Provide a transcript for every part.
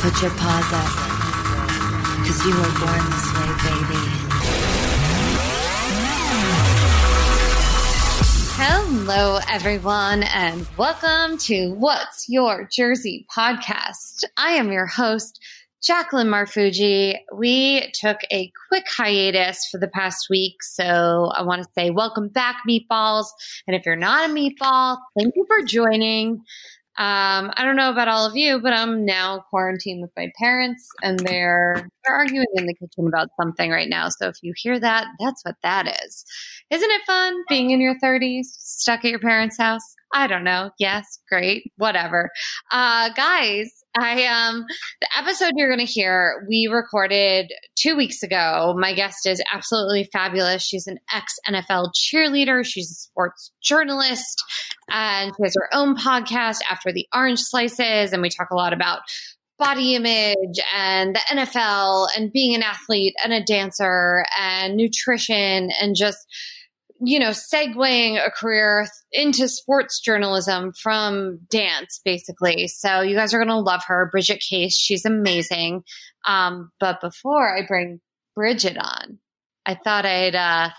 Put your paws up. Cause you were born this way, baby. Hello, everyone, and welcome to What's Your Jersey podcast. I am your host, Jacqueline Marfuji. We took a quick hiatus for the past week, so I want to say welcome back, meatballs. And if you're not a meatball, thank you for joining. Um, I don't know about all of you, but I'm now quarantined with my parents, and they're they're arguing in the kitchen about something right now. So if you hear that, that's what that is. Isn't it fun being in your 30s, stuck at your parents' house? I don't know. Yes, great, whatever. Uh, guys, I um the episode you're going to hear we recorded 2 weeks ago. My guest is absolutely fabulous. She's an ex NFL cheerleader, she's a sports journalist, and she has her own podcast after the orange slices and we talk a lot about body image and the NFL and being an athlete and a dancer and nutrition and just you know, segueing a career into sports journalism from dance, basically. So you guys are going to love her. Bridget Case, she's amazing. Um, but before I bring Bridget on, I thought I'd, uh,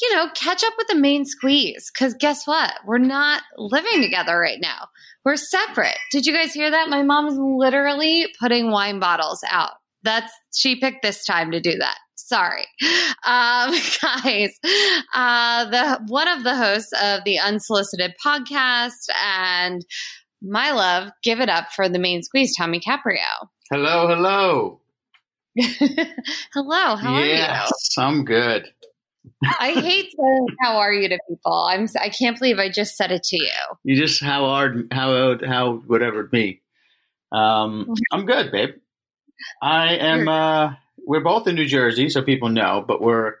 you know, catch up with the main squeeze. Cause guess what? We're not living together right now. We're separate. Did you guys hear that? My mom is literally putting wine bottles out. That's, she picked this time to do that. Sorry, um, guys. Uh, the one of the hosts of the Unsolicited podcast and my love, give it up for the main squeeze, Tommy Caprio. Hello, hello. hello, how yes, are you? Yes, I'm good. I hate saying "How are you" to people. I'm. I can't believe I just said it to you. You just how are how how whatever me. Um, mm-hmm. I'm good, babe. I am. Uh, we're both in New Jersey, so people know, but we're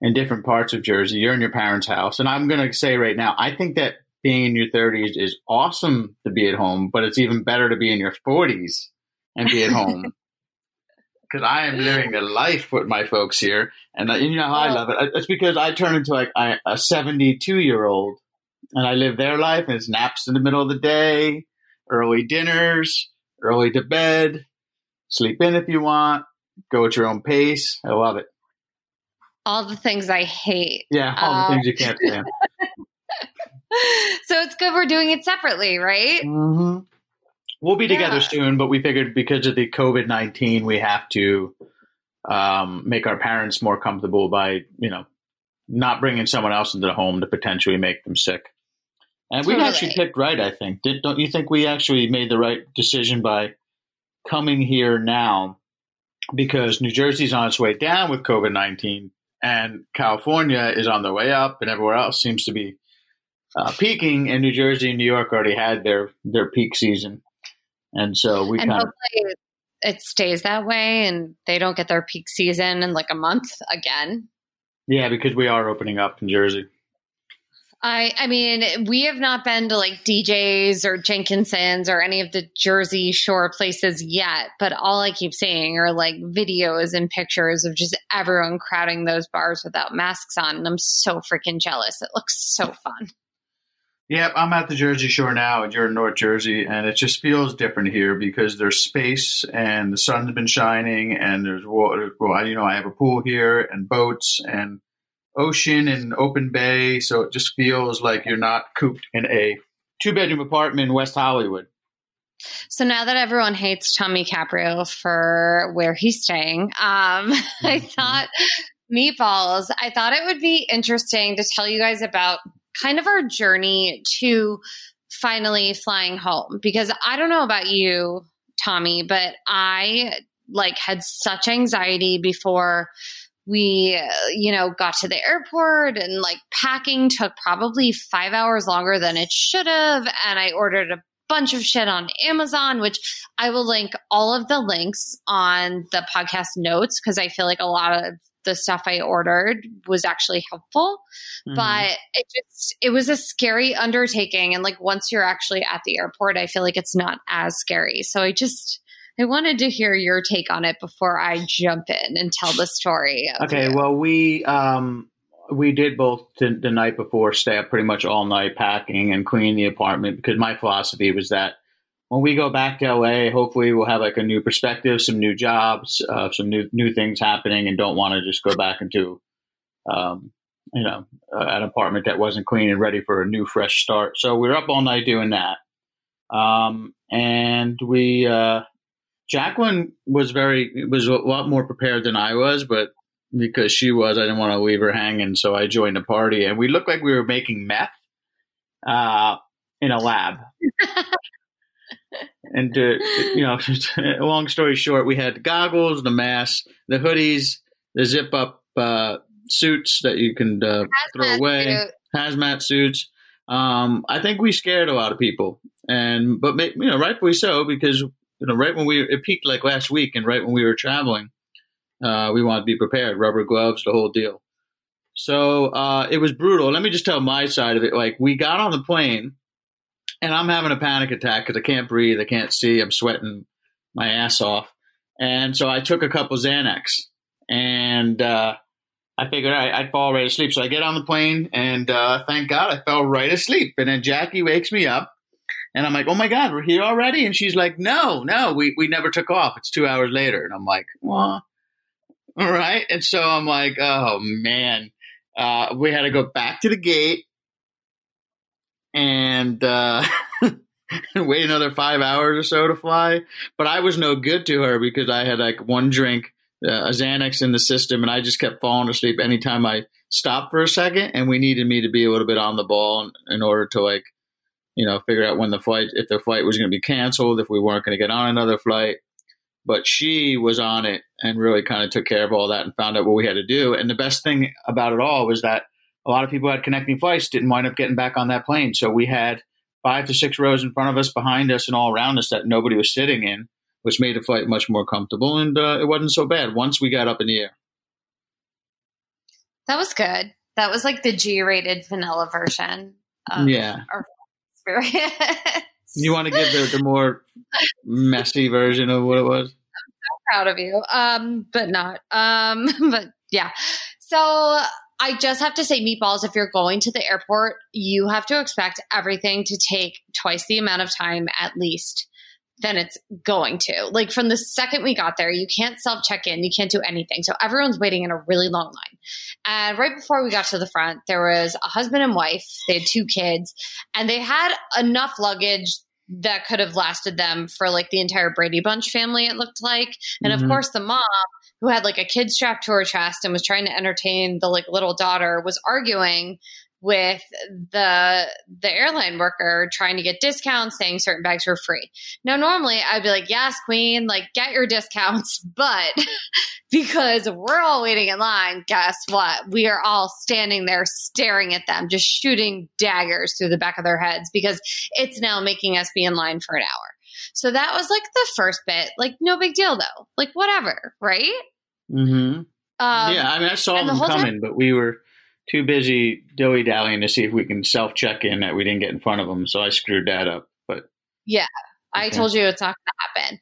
in different parts of Jersey. You're in your parents' house. And I'm going to say right now, I think that being in your 30s is awesome to be at home, but it's even better to be in your 40s and be at home. Because I am living the life with my folks here. And uh, you know how I love it? It's because I turn into like a 72 year old and I live their life and it's naps in the middle of the day, early dinners, early to bed, sleep in if you want, go at your own pace. I love it. All the things I hate. Yeah, all um, the things you can't stand. so it's good we're doing it separately, right? Mm-hmm. We'll be together yeah. soon, but we figured because of the COVID 19, we have to um, make our parents more comfortable by, you know, not bringing someone else into the home to potentially make them sick. And totally. we actually picked right, I think. Did, don't you think we actually made the right decision by coming here now because New Jersey's on its way down with COVID 19 and California is on the way up and everywhere else seems to be uh, peaking and New Jersey and New York already had their, their peak season. And so we kind of it stays that way and they don't get their peak season in like a month again. Yeah, because we are opening up in Jersey. I I mean, we have not been to like D'Jais or Jenkinson's or any of the Jersey Shore places yet, but all I keep seeing are like videos and pictures of just everyone crowding those bars without masks on, and I'm so freaking jealous. It looks so fun. Yep, I'm at the Jersey Shore now, and you're in North Jersey, and it just feels different here because there's space and the sun's been shining, and there's water. Well, you know, I have a pool here and boats and ocean and open bay, so it just feels like you're not cooped in a two bedroom apartment in West Hollywood. So now that everyone hates Tommy Caprio for where he's staying, um, I mm-hmm. thought meatballs. I thought it would be interesting to tell you guys about kind of our journey to finally flying home. Because I don't know about you, Tommy, but I like had such anxiety before we uh, you know got to the airport and like packing took probably five hours longer than it should have. And i ordered a bunch of shit on amazon which i will link all of the links on the podcast notes because i feel like a lot of the stuff i ordered was actually helpful mm-hmm. but it just it was a scary undertaking and like once you're actually at the airport i feel like it's not as scary so i just I wanted to hear your take on it before I jump in and tell the story. Okay, you. well, we um, we did both the, the, night before stay up pretty much all night packing and cleaning the apartment because my philosophy was that when we go back to LA, hopefully we'll have like a new perspective, some new jobs, uh, some new new things happening, and don't want to just go back into, um, you know, uh, an apartment that wasn't clean and ready for a new fresh start. So we are up all night doing that, um, and we uh, Jacqueline was very was a lot more prepared than I was, but because she was, I didn't want to leave her hanging, so I joined the party, and we looked like we were making meth uh, in a lab. and to, you know, long story short, we had goggles, the mask, the hoodies, the zip up uh, suits that you can uh, throw away, suit. hazmat suits. Um, I think we scared a lot of people, and but you know, rightfully so because you know, right when we it peaked like last week, and right when we were traveling, uh, we wanted to be prepared, rubber gloves, the whole deal. So uh, it was brutal. Let me just tell my side of it. Like we got on the plane and I'm having a panic attack because I can't breathe, I can't see, I'm sweating my ass off, and so I took a couple Xanax, and uh, I figured I, would fall right asleep. So I get on the plane, and uh, thank God I fell right asleep. And then Jackie wakes me up, and I'm like, "Oh my God, we're here already!" And she's like, "No, no, we we never took off. It's two hours later." And I'm like, "Well, all right." And so I'm like, "Oh man." Uh, we had to go back to the gate and uh, wait another five hours or so to fly. But I was no good to her because I had like one drink, uh, a Xanax in the system, and I just kept falling asleep anytime I stopped for a second. And we needed me to be a little bit on the ball in, in order to like, you know, figure out when the flight, if the flight was going to be canceled, if we weren't going to get on another flight. But she was on it and really kind of took care of all that and found out what we had to do. And the best thing about it all was that a lot of people had connecting flights, didn't wind up getting back on that plane. So we had five to six rows in front of us, behind us, and all around us that nobody was sitting in, which made the flight much more comfortable. And uh, it wasn't so bad once we got up in the air. That was good. That was like the G-rated vanilla version. yeah. experience. you want to give the, the more messy version of what it was? I'm so proud of you. Um, but not. Um, but yeah. So I just have to say, meatballs, if you're going to the airport, you have to expect everything to take twice the amount of time at least than it's going to. Like from the second we got there, you can't self check in, you can't do anything. So everyone's waiting in a really long line. And right before we got to the front, there was a husband and wife, they had two kids, and they had enough luggage that could have lasted them for like the entire Brady Bunch family, it looked like. And mm-hmm. of course, the mom who had like a kid strapped to her chest and was trying to entertain the like little daughter was arguing with the the airline worker trying to get discounts saying certain bags were free. Now normally I'd be like, "Yes, queen, like get your discounts." But because we're all waiting in line, guess what? We are all standing there staring at them, just shooting daggers through the back of their heads because it's now making us be in line for an hour. So that was like the first bit. Like, no big deal though. Like, whatever, right? Mm-hmm. Um, yeah, I mean, I saw them the coming, time- but we were too busy dilly dallying to see if we can self check in that we didn't get in front of them. So I screwed that up. But yeah, okay. I told you it's not going to happen.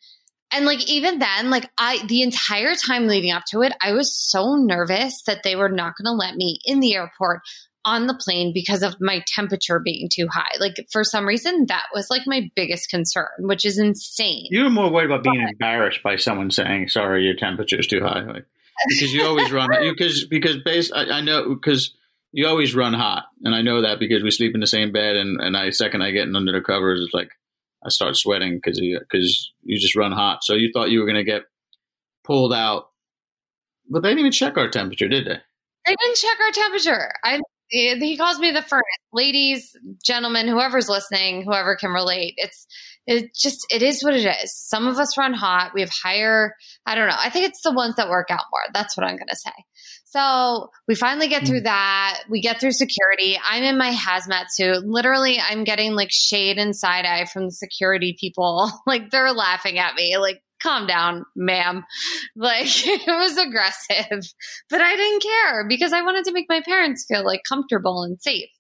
And like even then, like I the entire time leading up to it, I was so nervous that they were not going to let me in the airport on the plane because of my temperature being too high. Like for some reason, that was like my biggest concern, which is insane. You were more worried about being but, embarrassed by someone saying, "Sorry, your temperature is too high," like, because you always run because because base I, I know because you always run hot, and I know that because we sleep in the same bed, and and I second I get in under the covers, it's like I start sweating because you because you just run hot. So you thought you were going to get pulled out, but they didn't even check our temperature, did they? They didn't check our temperature. I he calls me the furnace. Ladies, gentlemen, whoever's listening, whoever can relate, it's it just it is what it is. Some of us run hot. We have higher. I don't know. I think it's the ones that work out more. That's what I'm going to say. So we finally get through hmm. that. We get through security. I'm in my hazmat suit. Literally, I'm getting like shade and side eye from the security people. like they're laughing at me. Like calm down, ma'am. Like it was aggressive, but I didn't care because I wanted to make my parents feel like comfortable and safe.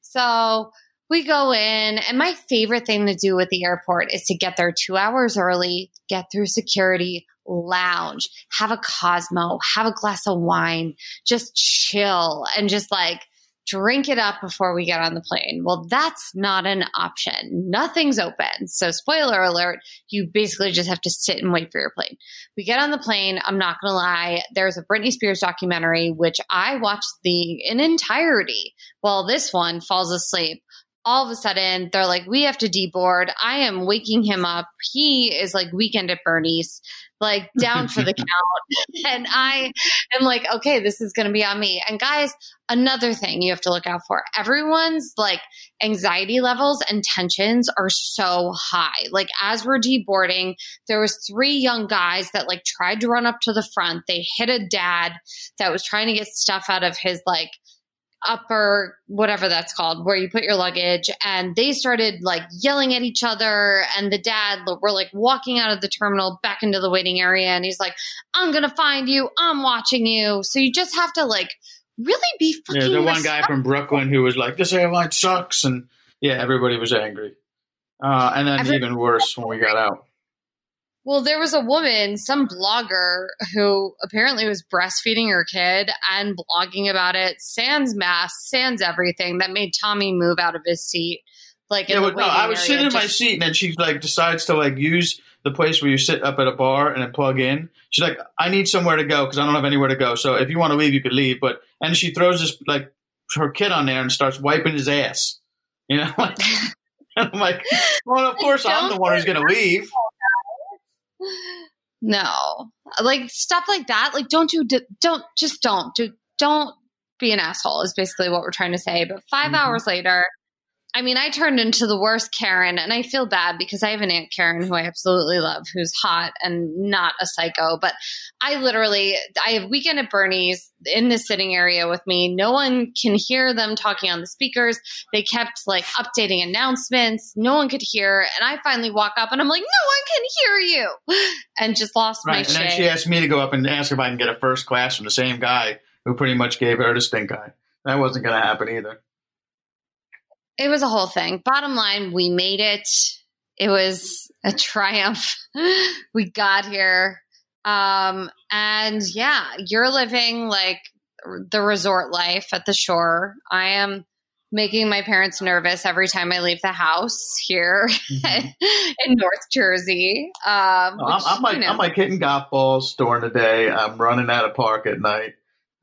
So we go in and my favorite thing to do at the airport is to get there two hours early, get through security, lounge, have a Cosmo, have a glass of wine, just chill and just like drink it up before we get on the plane. Well, that's not an option. Nothing's open. So, spoiler alert, you basically just have to sit and wait for your plane. We get on the plane. I'm not going to lie. There's a Britney Spears documentary, which I watched the in entirety while this one falls asleep all of a sudden they're like, we have to deboard. I am waking him up. He is like weekend at Bernie's, like down for the count. And I am like, okay, this is going to be on me. And guys, another thing you have to look out for everyone's like anxiety levels and tensions are so high. Like as we're deboarding, there was three young guys that like tried to run up to the front. They hit a dad that was trying to get stuff out of his like upper whatever that's called where you put your luggage and they started like yelling at each other and the dad were like walking out of the terminal back into the waiting area and he's like i'm gonna find you. I'm watching you. So you just have to like really be fucking yeah the one guy from brooklyn who was like this airline sucks and yeah everybody was angry. Uh, and then Every- even worse when we got out well, there was a woman, some blogger, who apparently was breastfeeding her kid and blogging about it, sans mask, sans everything, that made Tommy move out of his seat. Like, yeah, no, I was sitting in my seat, and then she like decides to like use the place where you sit up at a bar and plug in. She's like, "I need somewhere to go because I don't have anywhere to go. So if you want to leave, you could leave." But and she throws this like her kid on there and starts wiping his ass. You know, like, I'm like, well, of course I'm the one who's going to leave. No, like stuff like that. Like, don't do, don't, just don't do, don't be an asshole is basically what we're trying to say. But 5 mm-hmm. hours later, I mean, I turned into the worst Karen, and I feel bad because I have an Aunt Karen who I absolutely love, who's hot and not a psycho. But I literally, I have Weekend at Bernie's in the sitting area with me. No one can hear them talking on the speakers. They kept like updating announcements. No one could hear. And I finally walk up and I'm like, no one can hear you. And just lost right. my and shit. And then she asked me to go up and ask if I can get a first class from the same guy who pretty much gave her the stink eye. That wasn't going to happen either it was a whole thing. Bottom line, we made it. It was a triumph. we got here. Um, and yeah, you're living like the resort life at the shore. I am making my parents nervous every time I leave the house here mm-hmm. in North Jersey. Um, which, I'm, I'm, like you know, I'm like hitting golf balls during the day. I'm running out of park at night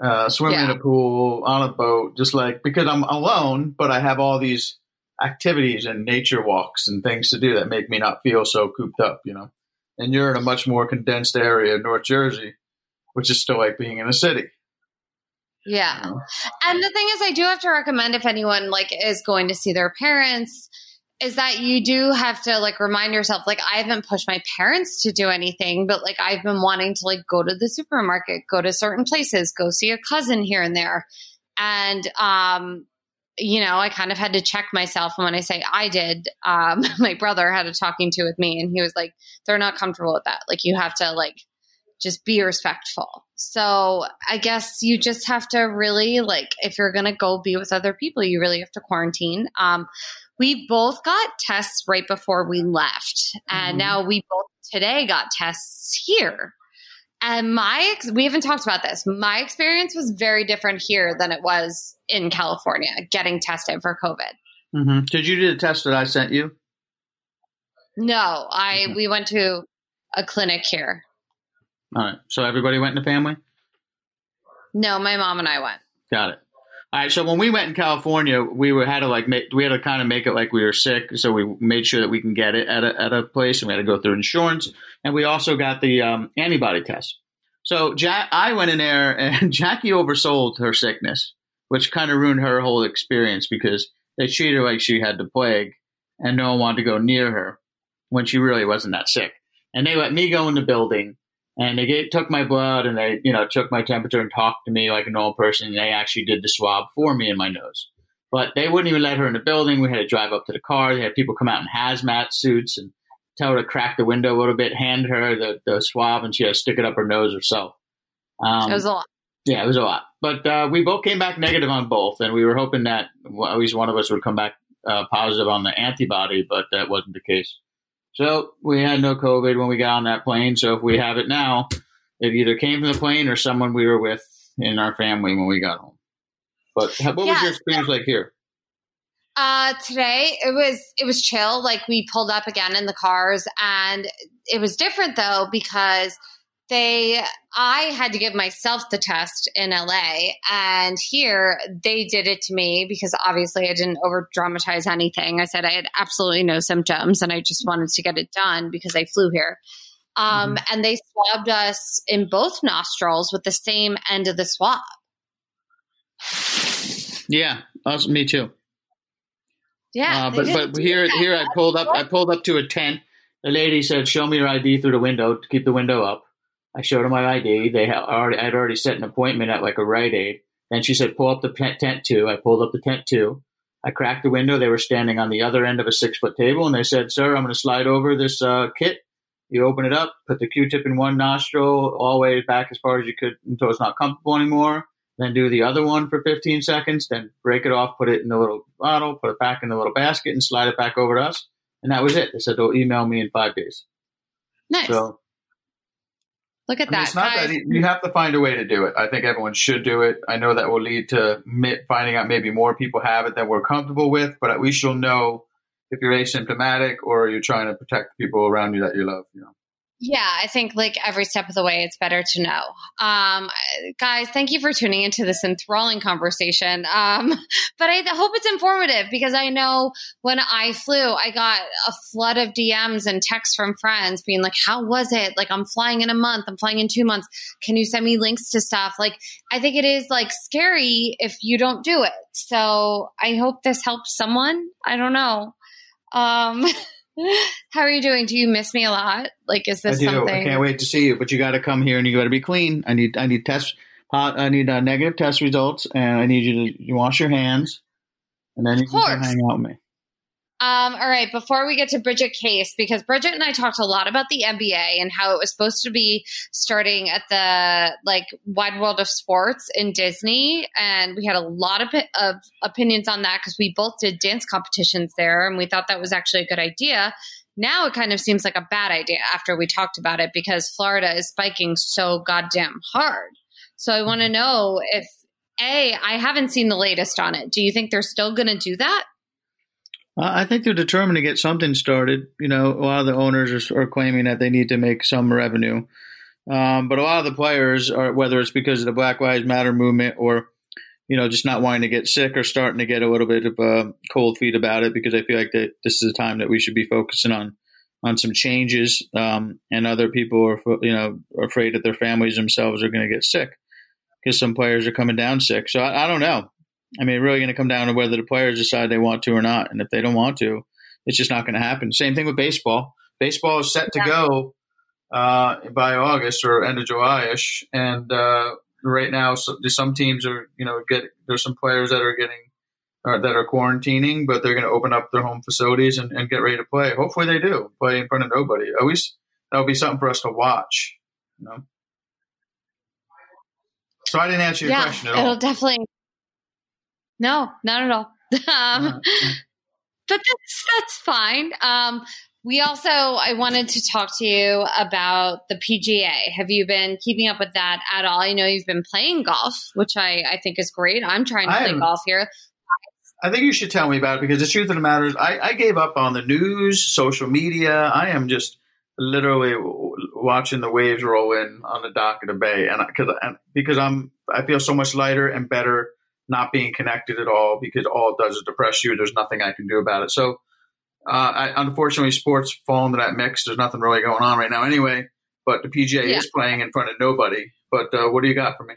uh, swimming yeah. in a pool, on a boat, just like because I'm alone, but I have all these activities and nature walks and things to do that make me not feel so cooped up, you know. And you're in a much more condensed area of North Jersey, which is still like being in a city. Yeah. You know? And the thing is I do have to recommend if anyone like is going to see their parents is that you do have to like remind yourself like i haven't pushed my parents to do anything but like i've been wanting to like go to the supermarket go to certain places go see a cousin here and there and um you know i kind of had to check myself and when i say i did um my brother had a talking to with me and he was like they're not comfortable with that like you have to like just be respectful. So I guess you just have to really like if you're gonna go be with other people, you really have to quarantine. Um, we both got tests right before we left, and mm-hmm. now we both today got tests here. And my, we haven't talked about this. My experience was very different here than it was in California getting tested for COVID. Mm-hmm. Did you do the test that I sent you? No, I, okay. we went to a clinic here. All right. So everybody went in the family? No, my mom and I went. Got it. All right, so when we went in California, we were had to like make we had to kind of make it like we were sick, so we made sure that we can get it at a at a place, and we had to go through insurance, and we also got the um, antibody test. So Jack, I went in there, and Jackie oversold her sickness, which kind of ruined her whole experience because they treated her like she had the plague, and no one wanted to go near her when she really wasn't that sick. And they let me go in the building, and they get, took my blood and they, you know, took my temperature and talked to me like a normal person. And they actually did the swab for me in my nose. But they wouldn't even let her in the building. We had to drive up to the car. They had people come out in hazmat suits and tell her to crack the window a little bit, hand her the, the swab, and she had to stick it up her nose herself. Um, it was a lot. Yeah, it was a lot. But uh, we both came back negative on both, and we were hoping that at least one of us would come back uh, positive on the antibody, but that wasn't the case. So we had no COVID when we got on that plane. So if we have it now, it either came from the plane or someone we were with in our family when we got home. But how, what was your experience like here? Uh, today it was it was chill. Like we pulled up again in the cars, and it was different though because they I had to give myself the test in LA, and here they did it to me because obviously I didn't over dramatize anything. I said I had absolutely no symptoms, and I just wanted to get it done because I flew here. Um, and they swabbed us in both nostrils with the same end of the swab. Yeah, us, me too. Yeah, Uh, but but here here I pulled up I pulled up to a tent. The lady said, "Show me your ID through the window to keep the window up." I showed her my ID. They had already I'd already set an appointment at like a Rite Aid. Then she said, "Pull up the tent, tent too." I pulled up the tent too. I cracked the window. They were standing on the other end of a six foot table, and they said, "Sir, I'm going to slide over this uh, kit. You open it up, put the Q-tip in one nostril, all the way back as far as you could until it's not comfortable anymore. Then do the other one for 15 seconds. Then break it off, put it in the little bottle, put it back in the little basket, and slide it back over to us. And that was it. They said they'll email me in five days. nice. So Look at I mean, that. it's not guys. that e- you have to find a way to do it. I think everyone should do it. I know that will lead to finding out maybe more people have it that we're comfortable with, but at least you'll know if you're asymptomatic or you're trying to protect the people around you that you love. You know. Yeah, I think like every step of the way, it's better to know. Um, guys, thank you for tuning into this enthralling conversation. Um, but I hope it's informative because I know when I flew, I got a flood of DMs and texts from friends being like, How was it? Like, I'm flying in a month, I'm flying in two months. Can you send me links to stuff? Like, I think it is like scary if you don't do it. So I hope this helps someone. I don't know. Um, how are you doing? Do you miss me a lot? Like, is I this do. something? I can't wait to see you, but you got to come here and you got to be clean. I need I need test hot. I need uh, negative test results, and I need you to you wash your hands, and then you can hang out with me. Um, all right, before we get to Bridget Case, because Bridget and I talked a lot about the NBA and how it was supposed to be starting at the like wide world of sports in Disney, and we had a lot of, of opinions on that because we both did dance competitions there, and we thought that was actually a good idea. Now it kind of seems like a bad idea after we talked about it because Florida is spiking so goddamn hard. So I want to know if a I haven't seen the latest on it. Do you think they're still going to do that? I think they're determined to get something started. You know, a lot of the owners are, are claiming that they need to make some revenue, um, but a lot of the players are, whether it's because of the Black Lives Matter movement or you know just not wanting to get sick or starting to get a little bit of uh, cold feet about it, because I feel like that this is a time that we should be focusing on on some changes, um, and other people are you know afraid that their families themselves are going to get sick because some players are coming down sick. So I, I don't know. I mean, really going to come down to whether the players decide they want to or not. And if they don't want to, it's just not going to happen. Same thing with baseball. Baseball is set to go uh, by August or end of July ish. And uh, right now, so, some teams are, you know, get there's some players that are getting or that are quarantining, but they're going to open up their home facilities and, and get ready to play. Hopefully, they do play in front of nobody. At least that'll be something for us to watch. You know. So I didn't answer your yeah, question at it'll all. definitely. No, not at all. um, Uh, but that's that's fine. Um, we also I wanted to talk to you about the PGA. Have you been keeping up with that at all? I know you've been playing golf, which I I think is great. I'm trying to I play golf here. I think you should tell me about it because the truth of the matter is, I, I gave up on the news, social media. I am just literally watching the waves roll in on the dock of the bay, and because and because I'm I feel so much lighter and better not being connected at all because all it does is depress you. There's nothing I can do about it. So, uh, I, unfortunately, sports fall into that mix. There's nothing really going on right now, anyway. But the PGA Yeah. is playing in front of nobody. But uh, what do you got for me?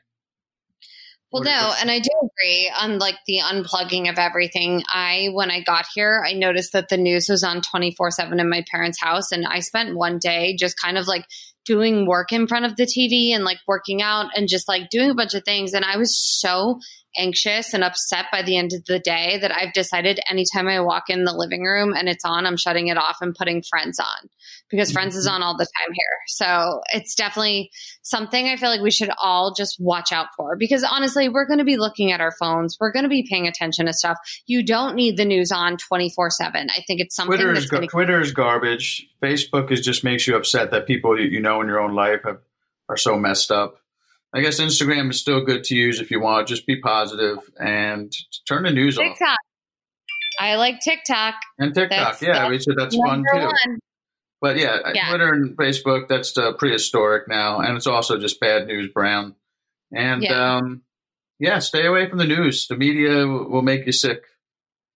Well, no, and I do agree on like the unplugging of everything. I, when I got here, I noticed that the news was on 24 7 in my parents' house. And I spent one day just kind of like doing work in front of the TV and like working out and just like doing a bunch of things. And I was so anxious and upset by the end of the day that I've decided anytime I walk in the living room and it's on, I'm shutting it off and putting Friends on because mm-hmm. Friends is on all the time here. So it's definitely something I feel like we should all just watch out for because honestly, we're going to be looking at our phones. We're going to be paying attention to stuff. You don't need the news on 24 7. I think it's something Twitter that's is going Twitter is garbage. Facebook is just makes you upset that people you know in your own life have, are so messed up. I guess Instagram is still good to use if you want. Just be positive and turn the news off. TikTok. I like TikTok. And TikTok, That's- yeah, we said that's fun too. one. But yeah, Yeah. Twitter and Facebook, that's uh, prehistoric now, and it's also just bad news brown. And Yeah. um, yeah, stay away from the news. The media will will make you sick.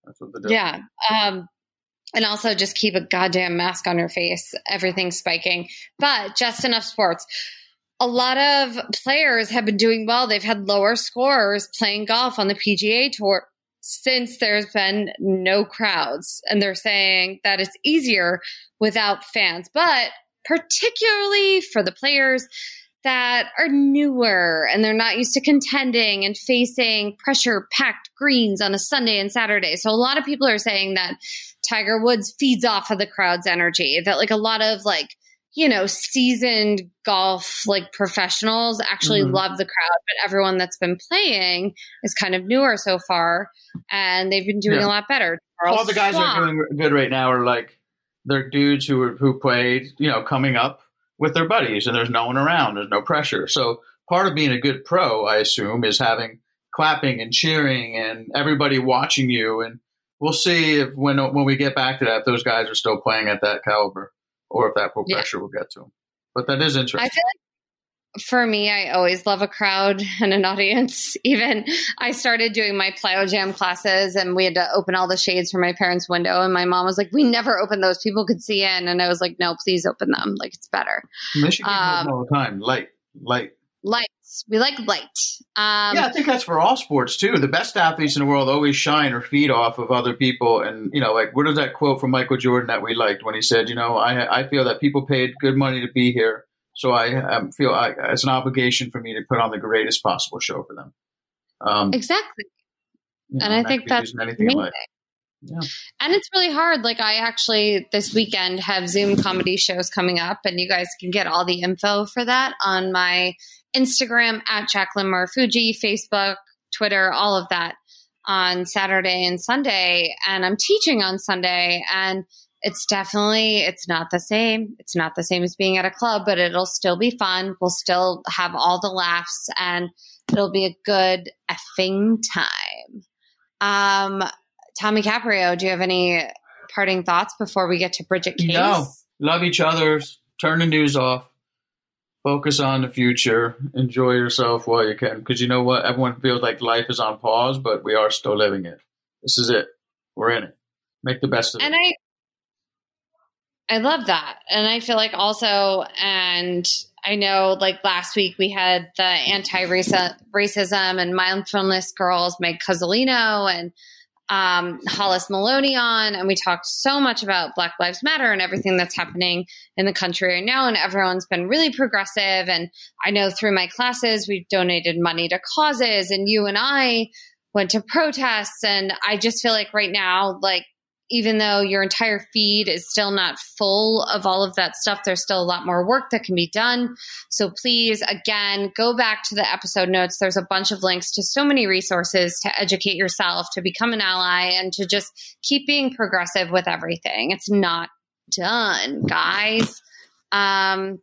That's what they do. Yeah. Um, and also just keep a goddamn mask on your face. Everything's spiking. But just enough sports. A lot of players have been doing well. They've had lower scores playing golf on the PGA Tour since there's been no crowds. And they're saying that it's easier without fans. But particularly for the players that are newer and they're not used to contending and facing pressure packed greens on a Sunday and Saturday. So a lot of people are saying that Tiger Woods feeds off of the crowd's energy, that like a lot of like, you know, seasoned golf like professionals actually Mhm. love the crowd, but everyone that's been playing is kind of newer so far and they've been doing Yeah. a lot better. All the guys Schwab- are doing good right now are like they're dudes who are, who played, you know, coming up with their buddies, and there's no one around. There's no pressure. So part of being a good pro, I assume, is having clapping and cheering and everybody watching you. And we'll see if when when we get back to that, those guys are still playing at that caliber, or if that Yeah. pressure will get to them. But that is interesting. I feel like for me, I always love a crowd and an audience. Even I started doing my plyo jam classes and we had to open all the shades from my parents' window. And my mom was like, We never open those. People could see in. And I was like, No, please open them. Like it's better. Michigan um, all the time, light, light. Lights. We like light. Um, yeah, I think that's for all sports too. The best athletes in the world always shine or feed off of other people. And you know, like what is that quote from Michael Jordan that we liked when he said, "You know, I I feel that people paid good money to be here, so I um, feel I, it's an obligation for me to put on the greatest possible show for them." Um, Exactly. you know, and I that think that's anything amazing. Yeah. And it's really hard. Like I actually this weekend have Zoom comedy shows coming up, and you guys can get all the info for that on my Instagram at Jacqueline Marfuji, Facebook, Twitter, all of that on Saturday and Sunday. And I'm teaching on Sunday, and it's definitely it's not the same. It's not the same as being at a club, but it'll still be fun. We'll still have all the laughs, and it'll be a good effing time. Um, Tommy Caprio, do you have any parting thoughts before we get to Bridget Case? No. Love each other. Turn the news off. Focus on the future. Enjoy yourself while you can, because you know what? Everyone feels like life is on pause, but we are still living it. This is it. We're in it. Make the best of And it. And I I love that. And I feel like also and I know like last week we had the anti racism and mindfulness girls, Meg Cozzolino and um, Hollis Maloney on, and we talked so much about Black Lives Matter and everything that's happening in the country right now. And everyone's been really progressive. And I know through my classes, we've donated money to causes, and you and I went to protests. And I just feel like right now, like, even though your entire feed is still not full of all of that stuff, there's still a lot more work that can be done. So please, again, go back to the episode notes. There's a bunch of links to so many resources to educate yourself, to become an ally, and to just keep being progressive with everything. It's not done, guys. Um,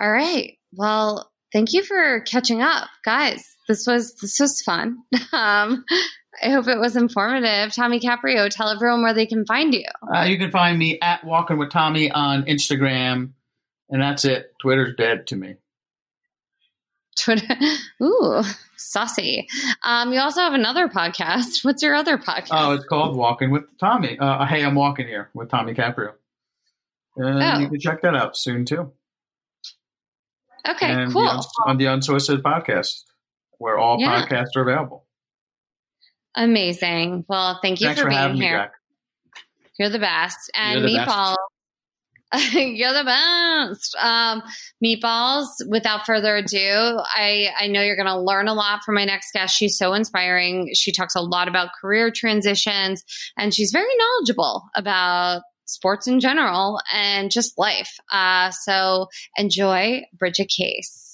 all right. Well, thank you for catching up, guys. This was this was fun. Um, I hope it was informative. Tommy Caprio, tell everyone where they can find you. Uh, you can find me at Walking with Tommy on Instagram, and that's it. Twitter's dead to me. Twitter. Ooh, saucy. Um, you also have another podcast. What's your other podcast? Oh, it's called Walking with Tommy. Uh, hey, I'm walking here with Tommy Caprio. And Oh. you can check that out soon too. okay, and cool. the on the Unsolicited Podcast, where all Yeah. podcasts are available. Amazing. Well, thank you Thanks for, for being here. You're the best. And You're the best. meatballs. You're the best. Um, meatballs. Without further ado, I I know you're going to learn a lot from my next guest. She's so inspiring. She talks a lot about career transitions, and she's very knowledgeable about sports in general and just life. Uh, so enjoy Bridget Case.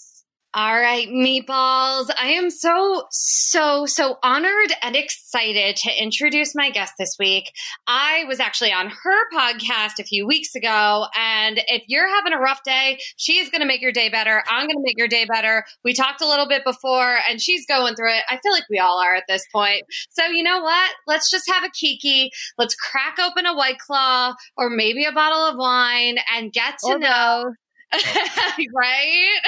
All right, meatballs. I am so, so, so honored and excited to introduce my guest this week. I was actually on her podcast a few weeks ago. And if you're having a rough day, she is going to make your day better. I'm going to make your day better. We talked a little bit before and she's going through it. I feel like we all are at this point. So, you know what? Let's just have a kiki. Let's crack open a white claw or maybe a bottle of wine and get to know right?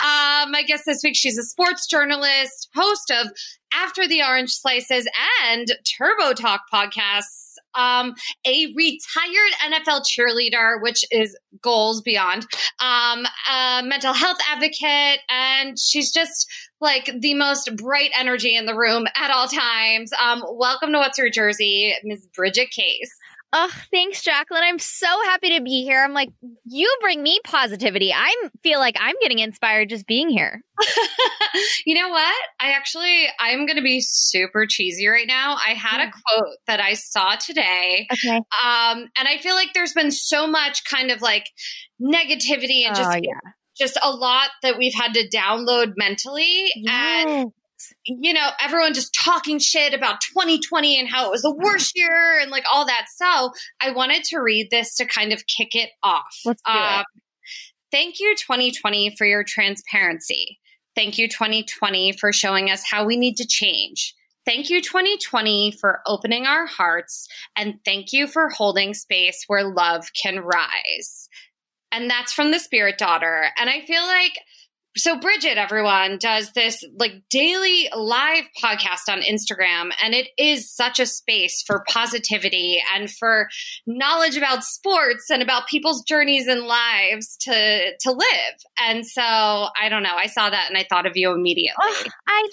Um, I guess this week she's a sports journalist, host of After the Orange Slices and Turbo Talk podcasts. Um, a retired NFL cheerleader, which is goals beyond, um, a mental health advocate, and she's just like the most bright energy in the room at all times. Um, welcome to What's Your Jersey, Ms. Bridget Case. Oh, thanks, Jacqueline. I'm so happy to be here. I'm like, you bring me positivity. I feel like I'm getting inspired just being here. you know what? I actually, I'm going to be super cheesy right now. I had a quote that I saw today. Okay. Um, and I feel like there's been so much kind of like negativity and just, oh, yeah. just a lot that we've had to download mentally. Yes. And you know, everyone just talking shit about 2020 and how it was the worst year and like all that. So I wanted to read this to kind of kick it off. Let's do Um, it. Thank you, 2020, for your transparency. Thank you, 2020, for showing us how we need to change. Thank you, 2020, for opening our hearts. And thank you for holding space where love can rise. And that's from the Spirit Daughter. And I feel like so Bridget, everyone, does this like daily live podcast on Instagram, and it is such a space for positivity and for knowledge about sports and about people's journeys and lives to to live. And so I don't know, I saw that and I thought of you immediately. Oh, I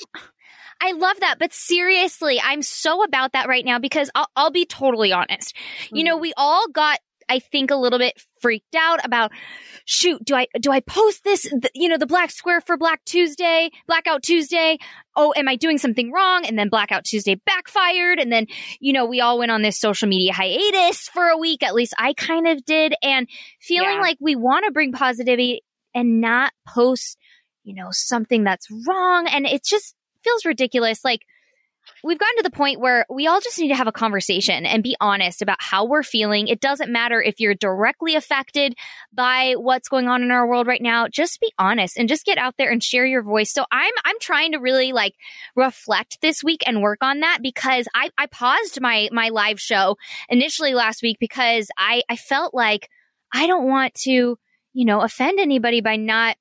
I love that, but seriously, I'm so about that right now because I'll, I'll be totally honest. You know, mm-hmm. we all got I think a little bit freaked out about shoot, do I do I post this th- you know the black square for Black Tuesday, Blackout Tuesday? Oh, am I doing something wrong? And then Blackout Tuesday backfired and then you know, we all went on this social media hiatus for a week, at least I kind of did and feeling Yeah. like we want to bring positivity and not post you know something that's wrong and it just feels ridiculous like we've gotten to the point where we all just need to have a conversation and be honest about how we're feeling. It doesn't matter if you're directly affected by what's going on in our world right now. Just be honest and just get out there and share your voice. So I'm I'm trying to really like reflect this week and work on that because I I paused my my live show initially last week because I I felt like I don't want to, you know, offend anybody by not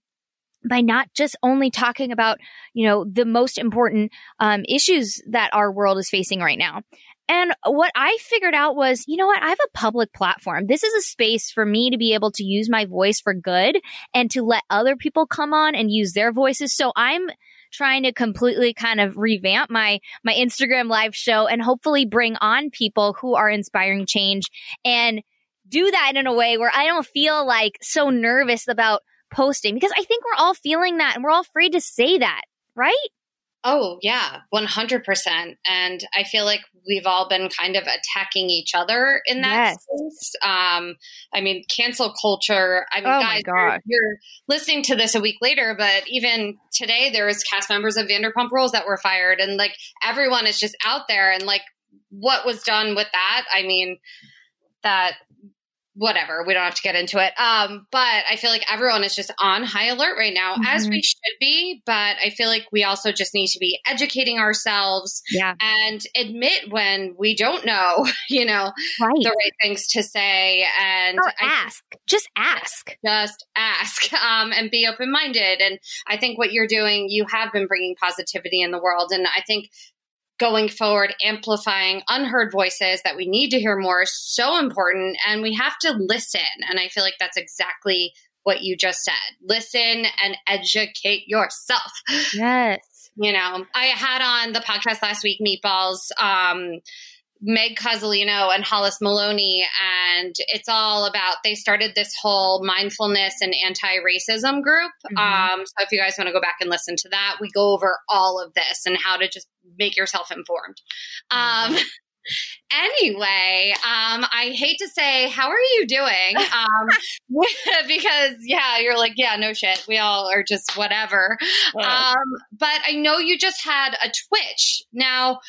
by not just only talking about you know the most important um, issues that our world is facing right now. And what i figured out was you know what? I have a public platform. This is a space for me to be able to use my voice for good and to let other people come on and use their voices. So i'm trying to completely kind of revamp my my instagram live show and hopefully bring on people who are inspiring change and do that in a way where i don't feel like so nervous about posting because I think we're all feeling that and we're all afraid to say that, right? Oh, yeah, 100%. And I feel like we've all been kind of attacking each other in that Yes. sense. Um, I mean, cancel culture. I mean, Oh guys, you're, you're listening to this a week later, but even today, there was cast members of Vanderpump Rules that were fired. And like everyone is just out there. And like what was done with that, I mean, that whatever we don't have to get into it um but i feel like everyone is just on high alert right now as Mhm. we should be but i feel like we also just need to be educating ourselves Yeah. and admit when we don't know you know Right. the right things to say and or I ask. Just ask. just ask um, and be open minded. And I think what you're doing, you have been bringing positivity in the world. And I think going forward, amplifying unheard voices that we need to hear more is so important. And we have to listen. And I feel like that's exactly what you just said listen and educate yourself. Yes. You know, I had on the podcast last week, Meatballs, um, Meg Cozzolino and Hollis Maloney, and it's all about they started this whole mindfulness and anti-racism group. Mhm. Um, so if you guys want to go back and listen to that, we go over all of this and how to just make yourself informed. Um, Anyway, um, I hate to say, how are you doing? Um, because yeah, you're like, yeah, no shit. We all are just whatever. Um, but I know you just had a Twitch. Now,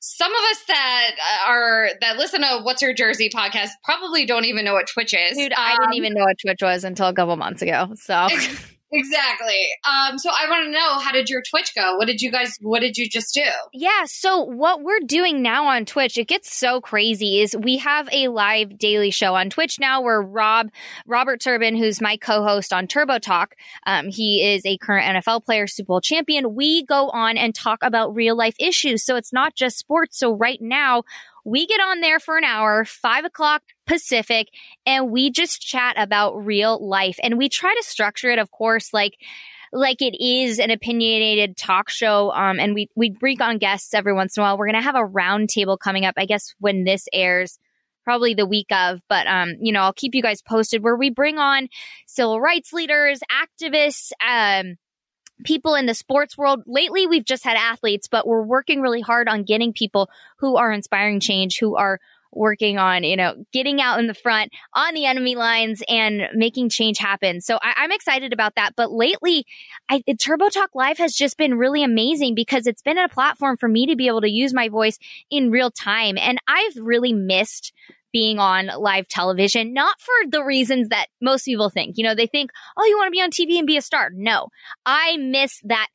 some of us that are that listen to What's Your Jersey podcast probably don't even know what Twitch is. Dude, I didn't Um, even know what Twitch was until a couple months ago. So Exactly. Um, so I want to know how did your Twitch go? What did you guys? What did you just do? Yeah, so what we're doing now on Twitch, it gets so crazy is we have a live daily show on Twitch now where Rob Robert Turbin, who's my co-host on Turbo Talk, um, he is a current NFL player, Super Bowl champion. We go on and talk about real life issues. So it's not just sports. So right now we get on there for an hour, five o'clock Pacific, and we just chat about real life. And we try to structure it, of course, like like it is an opinionated talk show. Um, and we we bring on guests every once in a while. We're gonna have a roundtable coming up, I guess, when this airs. Probably the week of, but um, you know, I'll keep you guys posted where we bring on civil rights leaders, activists, um, people in the sports world. Lately, we've just had athletes, but we're working really hard on getting people who are inspiring change, who are working on, you know, getting out in the front on the enemy lines and making change happen. So I, I'm excited about that. But lately, I, Turbo Talk Live has just been really amazing because it's been a platform for me to be able to use my voice in real time. And I've really missed being on live television, not for the reasons that most people think. You know, they think, oh, you want to be on TV and be a star. No, I miss that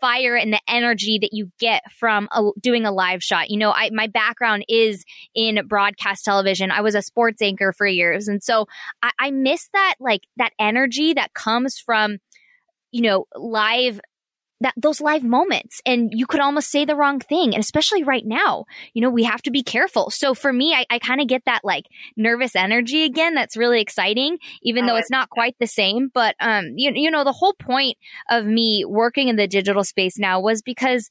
fire and the energy that you get from a, doing a live shot. You know, I, my background is in broadcast television. I was a sports anchor for years. And so I, I miss that, like that energy that comes from, you know, live that those live moments and you could almost say the wrong thing and especially right now you know we have to be careful. So for me i, I kind of get that like nervous energy again that's really exciting even though it's not quite the same but um you, you know the whole point of me working in the digital space now was because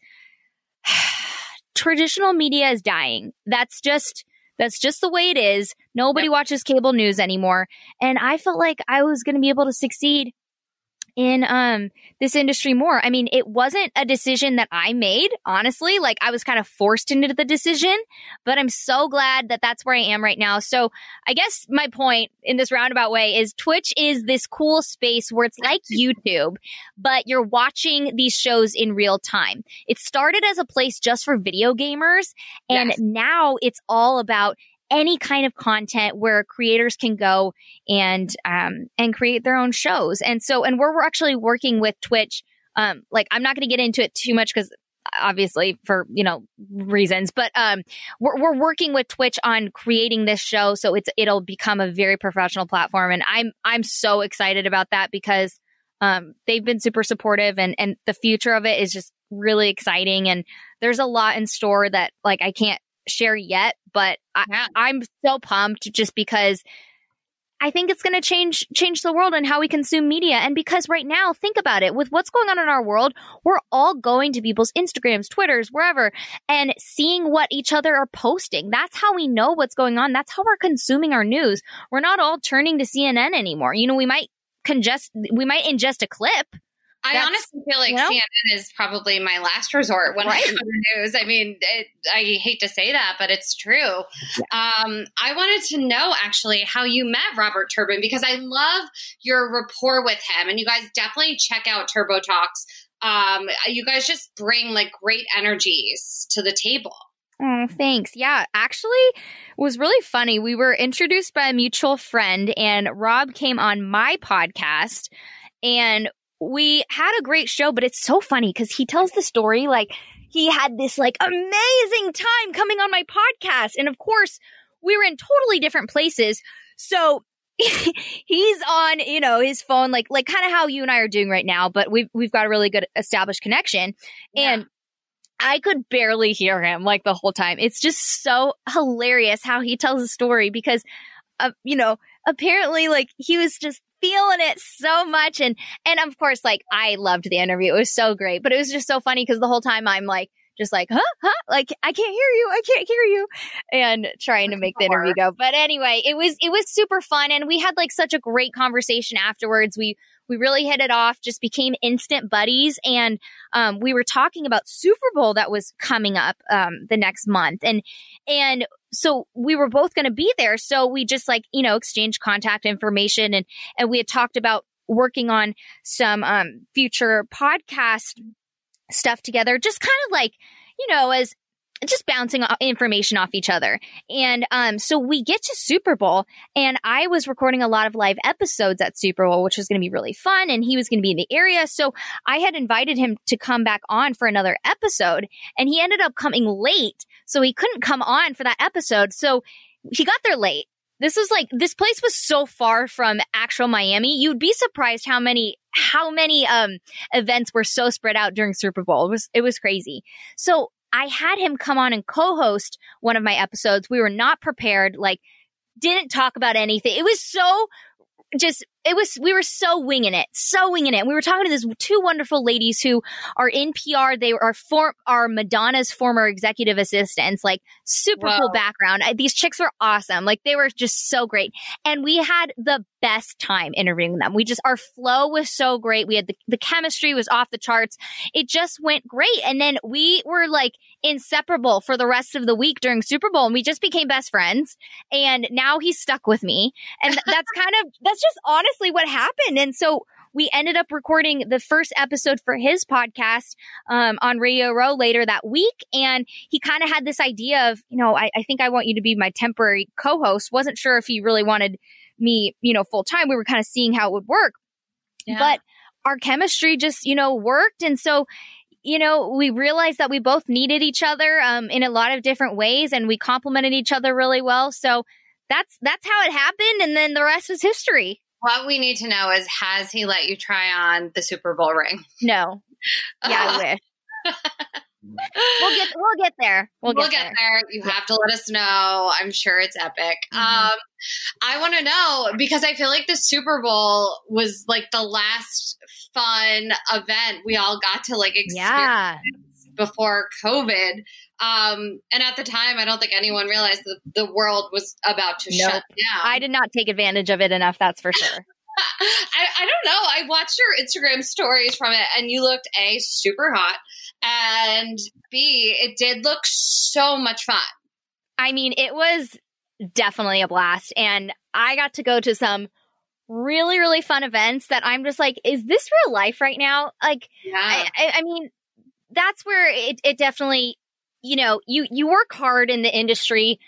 traditional media is dying. That's just that's just the way it is. Nobody watches cable news anymore and i felt like i was going to be able to succeed in um this industry more. I mean, it wasn't a decision that I made, honestly. Like I was kind of forced into the decision, but I'm so glad that that's where I am right now. So, I guess my point in this roundabout way is Twitch is this cool space where it's like YouTube, but you're watching these shows in real time. It started as a place just for video gamers, and Yes. now it's all about any kind of content where creators can go and um and create their own shows. And so and we're, we're actually working with Twitch. Um, like I'm not going to get into it too much because obviously for you know reasons, but um, we're we're working with Twitch on creating this show so it's it'll become a very professional platform, and I'm I'm so excited about that because um they've been super supportive and and the future of it is just really exciting and there's a lot in store that like I can't share yet, but I, Yeah. I'm so pumped just because I think it's going to change change the world and how we consume media. And because right now, think about it, with what's going on in our world, we're all going to people's Instagrams, Twitters, wherever, and seeing what each other are posting. That's how we know what's going on. That's how we're consuming our news. We're not all turning to CNN anymore. You know, we might congest, we might ingest a clip. I That's- honestly feel like you know? CNN is probably my last resort when I Right. go to news. I mean, it, I hate to say that, but it's true. Um, I wanted to know actually how you met Robert Turbin because I love your rapport with him, and you guys definitely check out Turbo Talks. Um, you guys just bring like great energies to the table. Oh, thanks. Yeah, actually it was really funny. We were introduced by a mutual friend and Rob came on my podcast and we had a great show, but it's so funny because he tells the story like he had this like amazing time coming on my podcast. And of course, we were in totally different places. So he's on, you know, his phone, like like kind of how you and I are doing right now, but we've we've got a really good established connection. And I could barely hear him like the whole time. It's just so hilarious how he tells the story because, uh, you know, apparently like he was just feeling it so much. And, and of course, like I loved the interview. It was so great, but it was just so funny because the whole time I'm like just like, huh, huh, like I can't hear you, I can't hear you, and trying to make the interview go. But anyway, it was it was super fun, and we had like such a great conversation afterwards. We we really hit it off, just became instant buddies, and um, we were talking about Super Bowl that was coming up um, the next month, and and so we were both going to be there, so we just like you know exchanged contact information, and and we had talked about working on some um, future podcast stuff together, just kind of like, you know, as just bouncing information off each other. And um, so we get to Super Bowl, and I was recording a lot of live episodes at Super Bowl, which was going to be really fun. And he was going to be in the area. So I had invited him to come back on for another episode, and he ended up coming late. So he couldn't come on for that episode. So he got there late. This was like this place was so far from actual Miami. You'd be surprised how many how many um events were so spread out during Super Bowl. It was it was crazy. So I had him come on and co-host one of my episodes. We were not prepared, like didn't talk about anything. It was so just it was we were so winging it, so winging it. We were talking to these two wonderful ladies who are in PR. They are for are Madonna's former executive assistants. Like super Whoa. cool background. Uh, these chicks were awesome. Like they were just so great, and we had the best time interviewing them. We just our flow was so great. We had the the chemistry was off the charts. It just went great, and then we were like inseparable for the rest of the week during Super Bowl, and we just became best friends. And now he's stuck with me, and that's kind of that's just honest honestly what happened. And so we ended up recording the first episode for his podcast um, on Radio Row later that week. And he kind of had this idea of, you know, I, I think I want you to be my temporary co host. Wasn't sure if he really wanted me, you know, full time. We were kind of seeing how it would work. Yeah. But our chemistry just, you know, worked. And so, you know, we realized that we both needed each other um, in a lot of different ways and we complemented each other really well. So that's that's how it happened and then the rest is history. What we need to know is has he let you try on the Super Bowl ring? No. Yeah, I wish. we'll get we'll get there. We'll, we'll get, get there. there. You yeah. have to let us know. I'm sure it's epic. Mm-hmm. Um, I want to know because I feel like the Super Bowl was like the last fun event we all got to like experience yeah. before COVID. Um, and at the time, I don't think anyone realized that the world was about to shut down. I did not take advantage of it enough, that's for sure. I, I don't know. I watched your Instagram stories from it, and you looked A, super hot, and B, it did look so much fun. I mean, it was definitely a blast. And I got to go to some really, really fun events that I'm just like, is this real life right now? Like, yeah. I, I, I mean, that's where it, it definitely you know, you, you work hard in the industry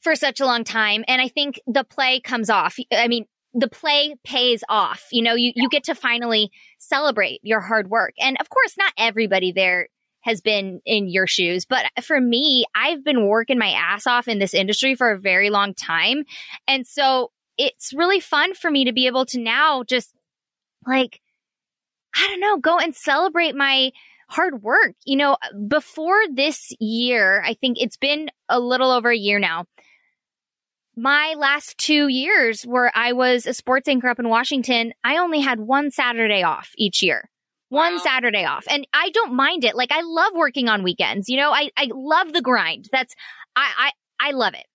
for such a long time. And I think the play comes off. I mean, the play pays off. You know, you, you get to finally celebrate your hard work. And of course, not everybody there has been in your shoes. But for me, I've been working my ass off in this industry for a very long time. And so it's really fun for me to be able to now just like, I don't know, go and celebrate my hard work. You know, before this year, I think it's been a little over a year now. My last two years where I was a sports anchor up in Washington, I only had one Saturday off each year. One wow. Saturday off. And I don't mind it. Like I love working on weekends. You know, I, I love the grind. That's I I, I love it.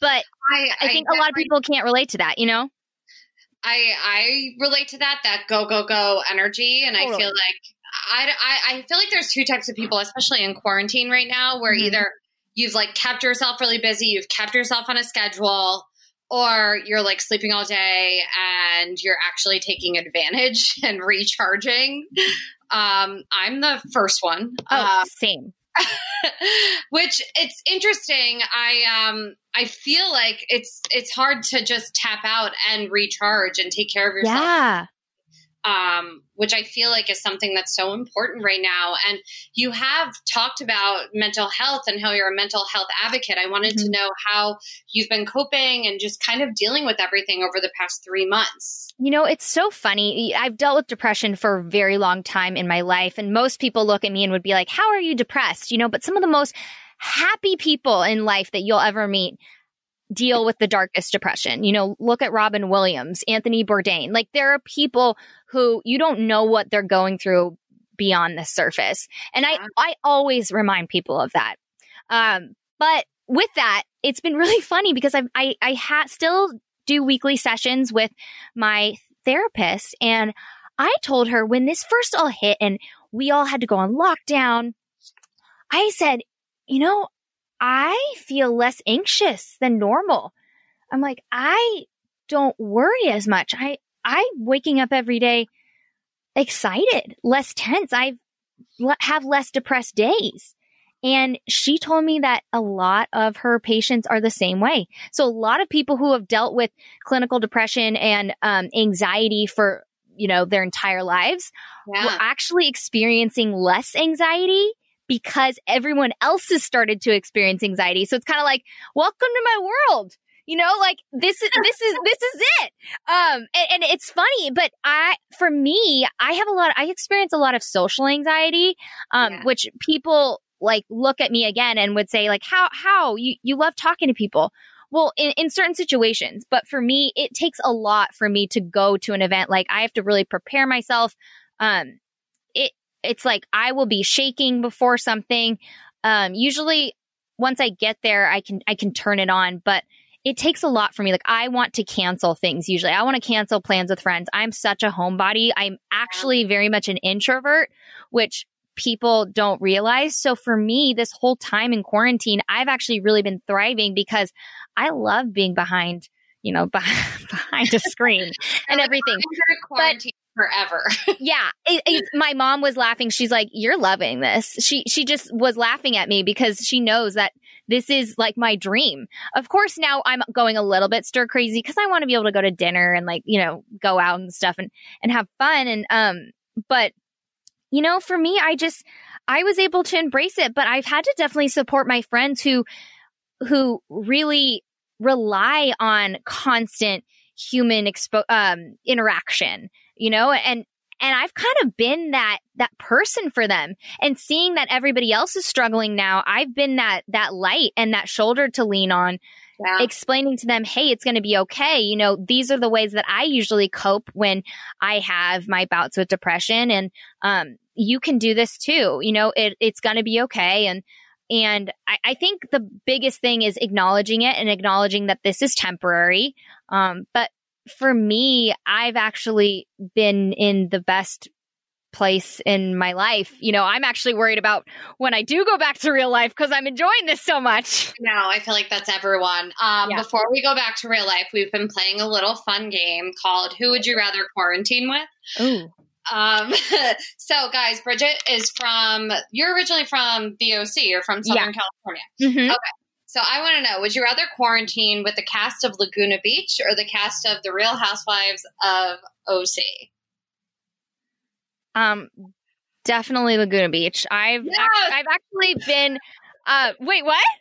But I, I think I a lot of people can't relate to that, you know? I I relate to that, that go, go, go energy. And totally. I feel like I, I, I, feel like there's two types of people, especially in quarantine right now, where mm-hmm. either you've like kept yourself really busy, you've kept yourself on a schedule, or you're like sleeping all day and you're actually taking advantage and recharging. Um, I'm the first one. Oh, uh, same. which it's interesting. I um I feel like it's it's hard to just tap out and recharge and take care of yourself. Yeah um, which I feel like is something that's so important right now. And you have talked about mental health and how you're a mental health advocate. I wanted mm-hmm. to know how you've been coping and just kind of dealing with everything over the past three months. You know, it's so funny. I've dealt with depression for a very long time in my life, and most people look at me and would be like, How are you depressed? You know, but some of the most happy people in life that you'll ever meet deal with the darkest depression. You know, look at Robin Williams, Anthony Bourdain. Like there are people who you don't know what they're going through beyond the surface. And. I, I always remind people of that. Um, but with that, it's been really funny because I've, I, I ha- still do weekly sessions with my therapist. And I told her when this first all hit and we all had to go on lockdown, I said, you know, I feel less anxious than normal. I'm like, I don't worry as much. I, I'm waking up every day excited, less tense. I have less depressed days. And she told me that a lot of her patients are the same way. So a lot of people who have dealt with clinical depression and um, anxiety for, you know, their entire lives Yeah. were actually experiencing less anxiety because everyone else has started to experience anxiety. So it's kind of like, welcome to my world. You know, like this is this is this is it. Um, and, and it's funny, but I, for me, I have a lot. I experience a lot of social anxiety, um, Yeah. which people like look at me again and would say like, how how you you love talking to people. Well, in, in certain situations, but for me, it takes a lot for me to go to an event. Like I have to really prepare myself. Um, it it's like I will be shaking before something. Um, usually once I get there, I can I can turn it on, but it takes a lot for me. Like I want to cancel things usually. I want to cancel plans with friends. I'm such a homebody. I'm actually very much an introvert, which people don't realize. So for me, this whole time in quarantine, I've actually really been thriving because I love being behind, you know, behind, behind a screen and Like, everything I'm forever. yeah it, it- my mom was laughing she's like you're loving this she she just was laughing at me because she knows that this is like my dream. Of course now i'm going a little bit stir crazy because i want to be able to go to dinner and like you know go out and stuff and and have fun and um but you know for me i just i was able to embrace it but i've had to definitely support my friends who who really rely on constant human expo- um, interaction you know and and I've kind of been that that person for them. And seeing that everybody else is struggling now I've been that that light and that shoulder to lean on Yeah. explaining to them hey it's going to be okay. You know these are the ways that I usually cope when I have my bouts with depression. And um you can do this too. You know it, it's going to be okay. And and I, I think the biggest thing is acknowledging it and acknowledging that this is temporary. Um but for me, I've actually been in the best place in my life. You know, I'm actually worried about when I do go back to real life because I'm enjoying this so much. No, I feel like that's everyone. Um, Yeah. Before we go back to real life, we've been playing a little fun game called "Who Would You Rather Quarantine With." Ooh. Um, so, guys, Bridget is from. You're originally from the OC. You're from Southern California. hmm So, I want to know: Would you rather quarantine with the cast of Laguna Beach or the cast of The Real Housewives of OC? Um, definitely Laguna Beach. I've Yes! act- I've actually been. Uh, wait, what?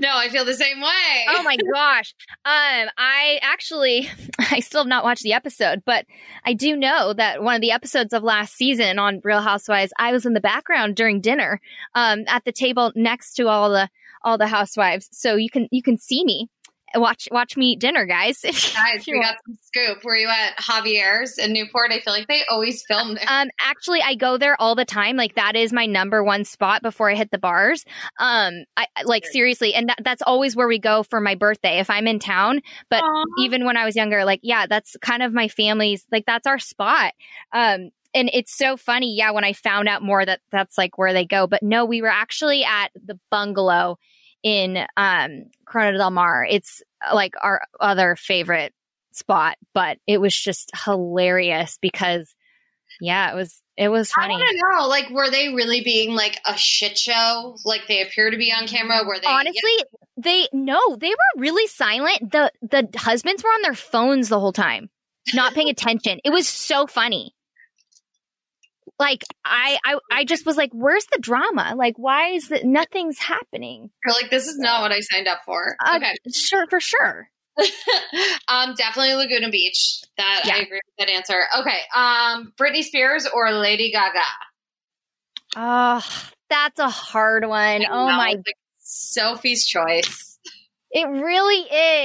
No, I feel the same way. Oh my gosh. Um, I actually, I still have not watched the episode, but I do know that one of the episodes of last season on Real Housewives, I was in the background during dinner, um, at the table next to all the, all the housewives. So you can, you can see me. Watch, watch me eat dinner, guys. Guys, we got some scoop. Were you at Javier's in Newport? I feel like they always film there. Um, actually, I go there all the time. Like that is my number one spot before I hit the bars. Um, I like seriously, and that, that's always where we go for my birthday if I'm in town. But Aw. even when I was younger, like yeah, that's kind of my family's. Like that's our spot. Um, and it's so funny, yeah. When I found out more that that's like where they go, but no, we were actually at the bungalow in um Corona del Mar. It's uh, like our other favorite spot, but it was just hilarious because yeah, it was it was I funny. want to know, like, were they really being like a shit show, like they appear to be on camera? Were they Honestly, they no, they were really silent. The the husbands were on their phones the whole time, not paying attention. It was so funny. Like I, I, I just was like, "Where's the drama? Like, why is that nothing's happening?" You're like, this is not what I signed up for. Uh, okay. sure, for sure. um, definitely Laguna Beach. That Yeah. I agree with that answer. Okay. Um, Britney Spears or Lady Gaga? Oh, that's a hard one. Oh my like, Sophie's choice. It really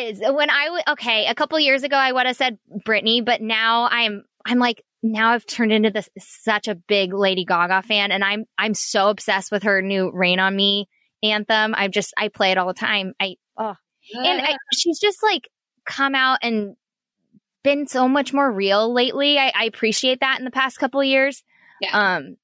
is. When I w- okay, a couple years ago I would have said Britney, but now I'm I'm like now I've turned into this such a big Lady Gaga fan, and I'm I'm so obsessed with her new "Rain on Me" anthem. I just I play it all the time. I oh, and I, she's just like come out and been so much more real lately. I, I appreciate that in the past couple of years. Yeah. Um,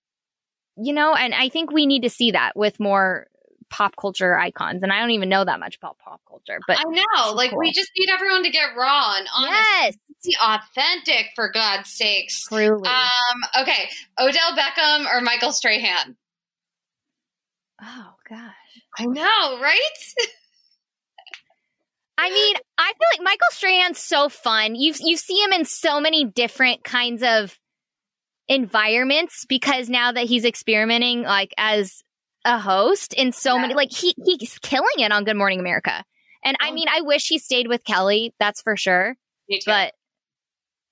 you know, and I think we need to see that with more pop culture icons. And I don't even know that much about pop culture, but I know, like cool. we just need everyone to get raw and honest, yes, be authentic for God's sakes. truly. Um, okay, Odell Beckham or Michael Strahan? oh gosh. I know, right? I mean, I feel like Michael Strahan's so fun. You you see him in so many different kinds of environments because now that he's experimenting like as a host in so Yeah. many like he he's killing it on Good Morning America. And I Oh. mean, I wish he stayed with Kelly, that's for sure. But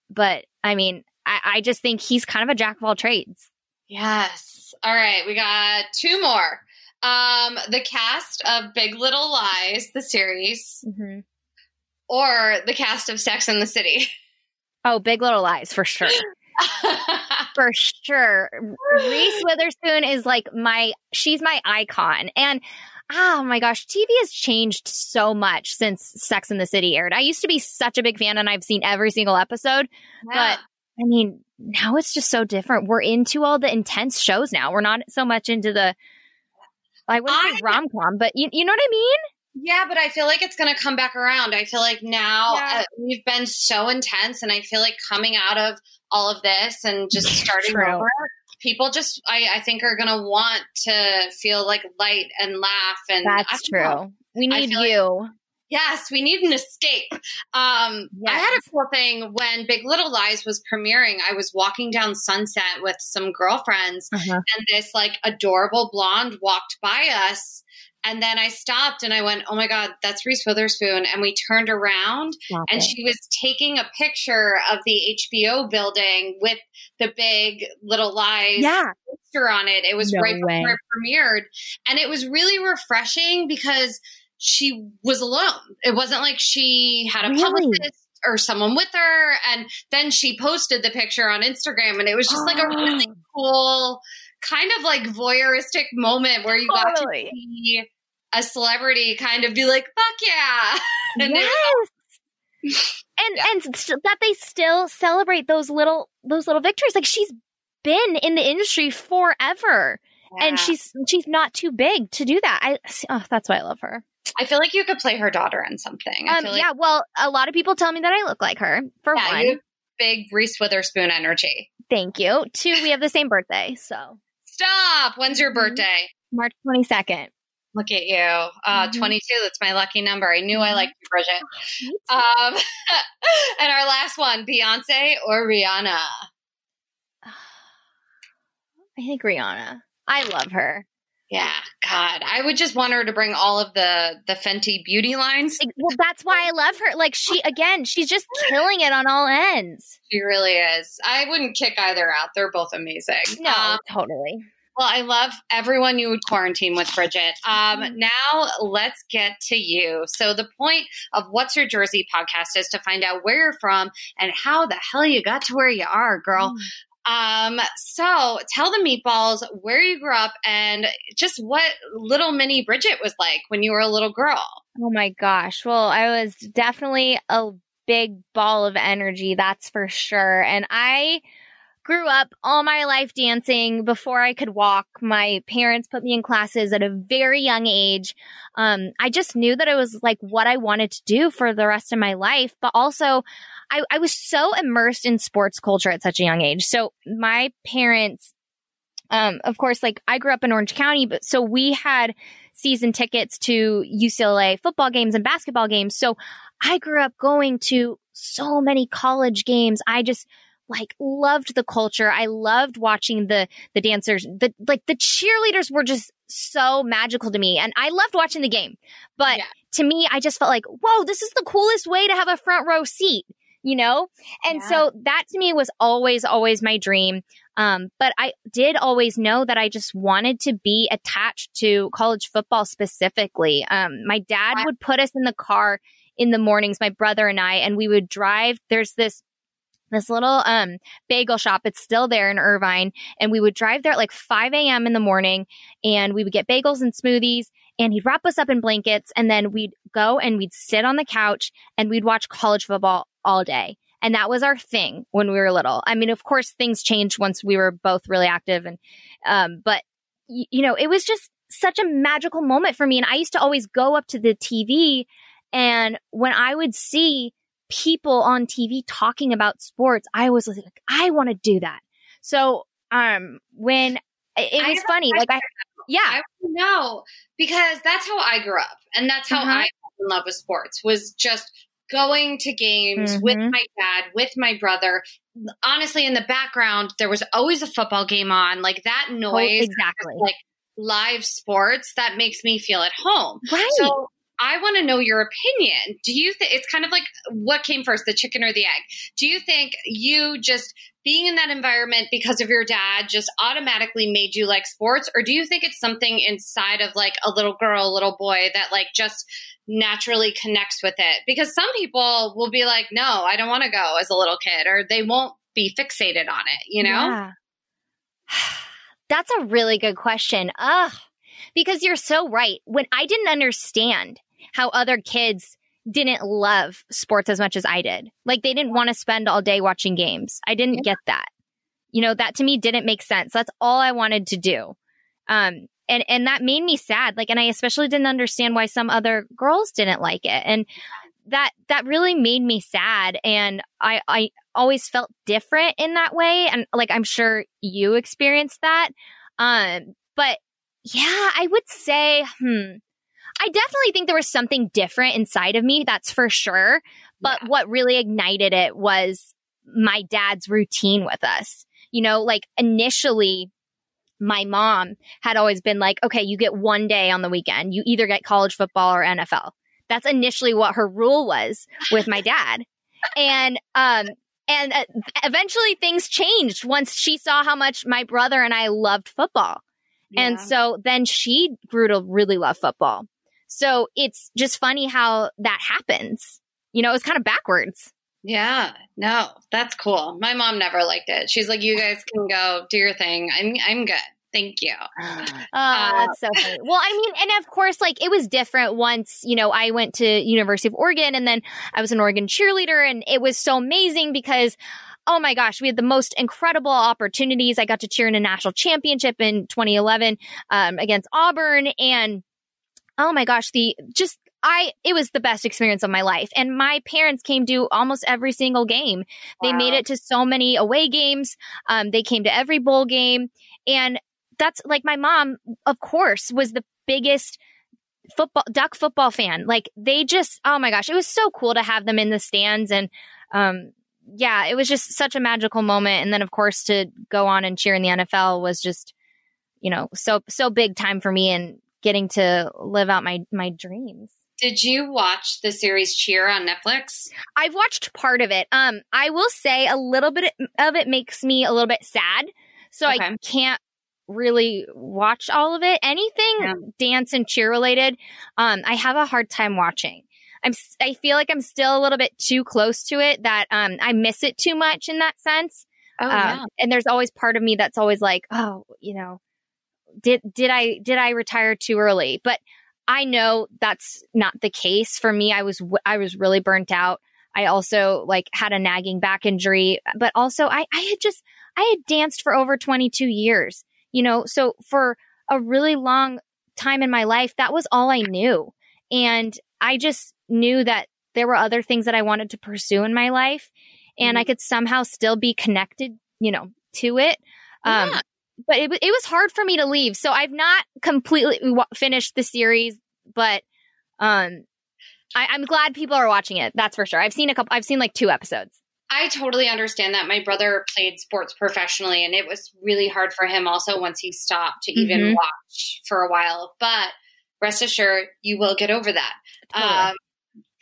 but I mean, I, I just think he's kind of a jack of all trades. Yes. All right, we got two more. Um, the cast of Big Little Lies, the series, Mm-hmm. or the cast of Sex in the City. Oh, Big Little Lies for sure. for sure. Reese Witherspoon is like my she's my icon. And ah, oh my gosh, TV has changed so much since Sex in the City aired. I used to be such a big fan and I've seen every single episode. Yeah. I mean, now it's just so different. We're into all the intense shows now. We're not so much into the I wouldn't say I- rom com, but you, you know what I mean? Yeah, but I feel like it's going to come back around. I feel like now Yeah. uh, we've been so intense, and I feel like coming out of all of this and just starting True. over, people just, I, I think, are going to want to feel like light and laugh. And That's don't know. true. We need feel like- you. Yes, we need an escape. Um, I had a cool thing when Big Little Lies was premiering. I was walking down Sunset with some girlfriends, Uh-huh. and this like adorable blonde walked by us. And then I stopped and I went, Oh my God, that's Reese Witherspoon. And we turned around Stop and it. she was taking a picture of the HBO building with the big Little Lies yeah. poster on it. It was No right before it premiered. And it was really refreshing because she was alone. It wasn't like she had a Really? publicist or someone with her. And then she posted the picture on Instagram and it was just like a really Oh. cool, kind of like voyeuristic moment where you got to see a celebrity kind of be like, fuck yeah. And yes. and and st- that they still celebrate those little those little victories. Like she's been in the industry forever, and she's she's not too big to do that. I oh, that's why I love her. I feel like you could play her daughter in something. I Um, feel like yeah. Well, a lot of people tell me that I look like her. For yeah, one, big Reese Witherspoon energy. thank you. Two, we have the same birthday, so Stop. When's your Mhm. birthday? March twenty second. Look at you. Uh, Mhm. 22. That's my lucky number. I knew I Mhm. liked you, Bridget. Um, and our last one Beyonce or Rihanna? I think Rihanna. I love her. Yeah, God. I would just want her to bring all of the, the Fenty beauty lines. Well, that's why I love her. Like she again, she's just killing it on all ends. She really is. I wouldn't kick either out. They're both amazing. No, Um, totally. Well, I love everyone you would quarantine with, Bridget. Um, Mhm. now let's get to you. So the point of What's Your Jersey podcast is to find out where you're from and how the hell you got to where you are, girl. Um, so tell the meatballs where you grew up and just what little mini Bridget was like when you were a little girl. Oh my gosh. Well, I was definitely a big ball of energy, that's for sure. And I grew up all my life dancing before I could walk. My parents put me in classes at a very young age. Um, I just knew that it was like what I wanted to do for the rest of my life, but also I, I was so immersed in sports culture at such a young age. So my parents, um, of course, like I grew up in Orange County, but so we had season tickets to UCLA football games and basketball games. So I grew up going to so many college games. I just like loved the culture. I loved watching the the dancers. The like the cheerleaders were just so magical to me and I loved watching the game. But Yeah. to me I just felt like, "Whoa, this is the coolest way to have a front row seat." You know? And Yeah. so that to me was always always my dream. Um, but I did always know that I just wanted to be attached to college football specifically. Um, my dad would put us in the car in the mornings, my brother and I, and we would drive. There's this this little um bagel shop. It's still there in Irvine. And we would drive there at like 5 a.m. in the morning and we would get bagels and smoothies and he'd wrap us up in blankets and then we'd go and we'd sit on the couch and we'd watch college football all day. And that was our thing when we were little. I mean, of course, things changed once we were both really active and, um, but y- you know, it was just such a magical moment for me. And I used to always go up to the TV and when I would see people on TV talking about sports, I was like, I want to do that. So, um, when it, was funny, like I, yeah, I know because that's how I grew up, and that's how Uh-huh. I fell in love with sports. Was just going to games with Mhm. my dad, with my brother. Honestly, in the background, there was always a football game on. Like that noise, exactly. like live sports, that makes me feel at home. right. So I want to know your opinion. Do you think it's kind of like what came first, the chicken or the egg? Do you think you just being in that environment because of your dad just automatically made you like sports, or do you think it's something inside of like a little girl, a little boy that like just naturally connects with it? Because some people will be like, no, I don't want to go as a little kid, or they won't be fixated on it, you know? Yeah. That's a really good question. Ugh. Because you're so right. When I didn't understand how other kids didn't love sports as much as I did. Like they didn't want to spend all day watching games. I didn't get that. You know, that to me didn't make sense. That's all I wanted to do. Um and and that made me sad. Like and I especially didn't understand why some other girls didn't like it. And that that really made me sad and I I always felt different in that way and like I'm sure you experienced that. Um but yeah, I would say hmm I definitely think there was something different inside of me, that's for sure. But what really ignited it was my dad's routine with us. You know, like initially my mom had always been like, okay, you get one day on the weekend. You either get college football or NFL. That's initially what her rule was with my dad. And, um, and uh, eventually things changed once she saw how much my brother and I loved football. And so then she grew to really love football. So it's just funny how that happens. You know, it's kind of backwards. Yeah, no, that's cool. My mom never liked it. She's like, "You guys can go do your thing. I'm I'm good. Thank you." Oh, Uh, that's so funny. Well, I mean, and of course, like it was different once, you know, I went to University of Oregon and then I was an Oregon cheerleader and it was so amazing because oh my gosh, we had the most incredible opportunities. I got to cheer in a national championship in 2011 um, against Auburn and oh my gosh, the just I it was the best experience of my life. And my parents came to almost every single game. They made it to so many away games. Um, they came to every bowl game. And that's like my mom, of course, was the biggest football duck football fan. Like they just oh my gosh, it was so cool to have them in the stands and um yeah, it was just such a magical moment. And then of course to go on and cheer in the NFL was just, you know, so so big time for me and getting to live out my my dreams. Did you watch the series Cheer on Netflix? I've watched part of it. Um, I will say a little bit of it makes me a little bit sad, so I can't really watch all of it. Anything Yeah. dance and cheer related, um, I have a hard time watching. I'm I feel like I'm still a little bit too close to it that um I miss it too much in that sense. Oh Um, and there's always part of me that's always like, oh, you know, did did I did I retire too early? But I know that's not the case for me. I was I was really burnt out. I also like had a nagging back injury, but also I I had just I had danced for over 22 years. You know, so for a really long time in my life, that was all I knew. And I just knew that there were other things that I wanted to pursue in my life and I could somehow still be connected, you know, to it. Um, Yeah. But it, it was hard for me to leave. So I've not completely wa- finished the series, but, um, I, I'm glad people are watching it. That's for sure. I've seen a couple, I've seen like two episodes. I totally understand that. My brother played sports professionally, and it was really hard for him also once he stopped to even Mhm. watch for a while. But rest assured, you will get over that. Totally. Um,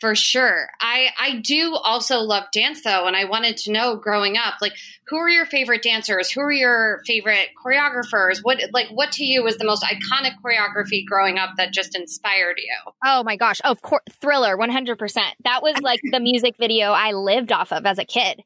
for sure. I I do also love dance though, and I wanted to know growing up, like who are your favorite dancers? Who are your favorite choreographers? What like what to you was the most iconic choreography growing up that just inspired you? Oh my gosh. Of course, Thriller, 100%. That was like the music video I lived off of as a kid.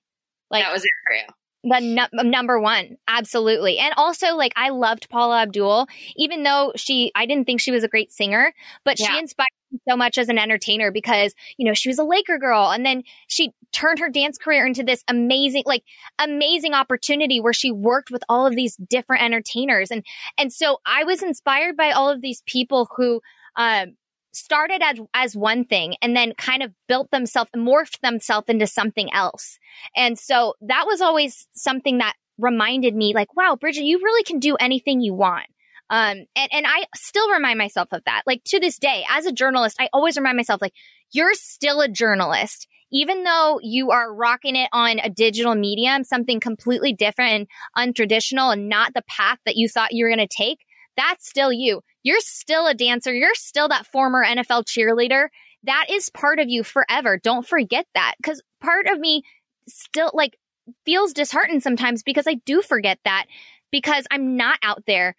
Like that was it for you. The nu- number one. Absolutely. And also like i loved paula abdul even though she i didn't think she was a great singer but she inspired me so much as an entertainer because you know she was a laker girl and then she turned her dance career into this amazing like amazing opportunity where she worked with all of these different entertainers. And and so i was inspired by all of these people who um started as as one thing and then kind of built themselves morphed themselves into something else and so that was always something that reminded me like, wow, Bridget, you really can do anything you want. Um, and, and I still remind myself of that. Like to this day, as a journalist, I always remind myself, like, you're still a journalist. Even though you are rocking it on a digital medium, something completely different and untraditional and not the path that you thought you were going to take, that's still you. You're still a dancer. You're still that former NFL cheerleader. That is part of you forever. Don't forget that. Cause part of me still like feels disheartened sometimes because I do forget that because I'm not out there.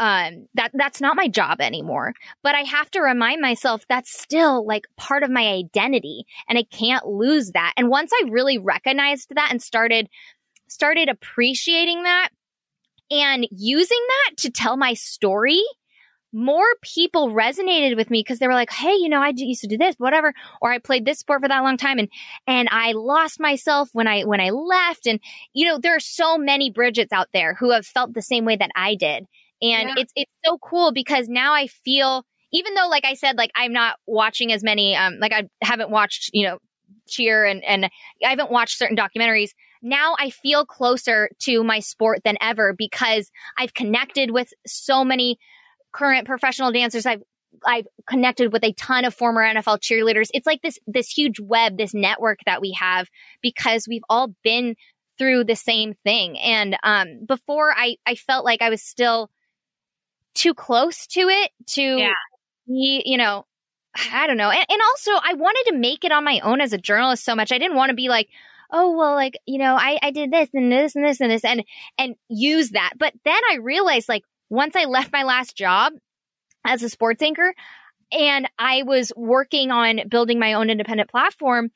Um, that that's not my job anymore. But I have to remind myself that's still like part of my identity, and I can't lose that. And once I really recognized that and started started appreciating that and using that to tell my story, more people resonated with me because they were like, "Hey, you know, I used to do this, whatever," or I played this sport for that long time, and and I lost myself when I when I left, and you know, there are so many Bridgets out there who have felt the same way that I did, and Yeah. it's it's so cool because now I feel, even though, like I said, like I'm not watching as many, um, like I haven't watched, you know, cheer and and I haven't watched certain documentaries. Now I feel closer to my sport than ever because I've connected with so many current professional dancers. I've I've connected with a ton of former NFL cheerleaders. It's like this this huge web, this network that we have because we've all been through the same thing. And um before I I felt like I was still too close to it to Yeah. be, you know, I don't know. And, and also I wanted to make it on my own as a journalist so much. I didn't want to be like, oh well like, you know, I, I did this and this and this and this and and use that. But then I realized like once I left my last job as a sports anchor and I was working on building my own independent platform,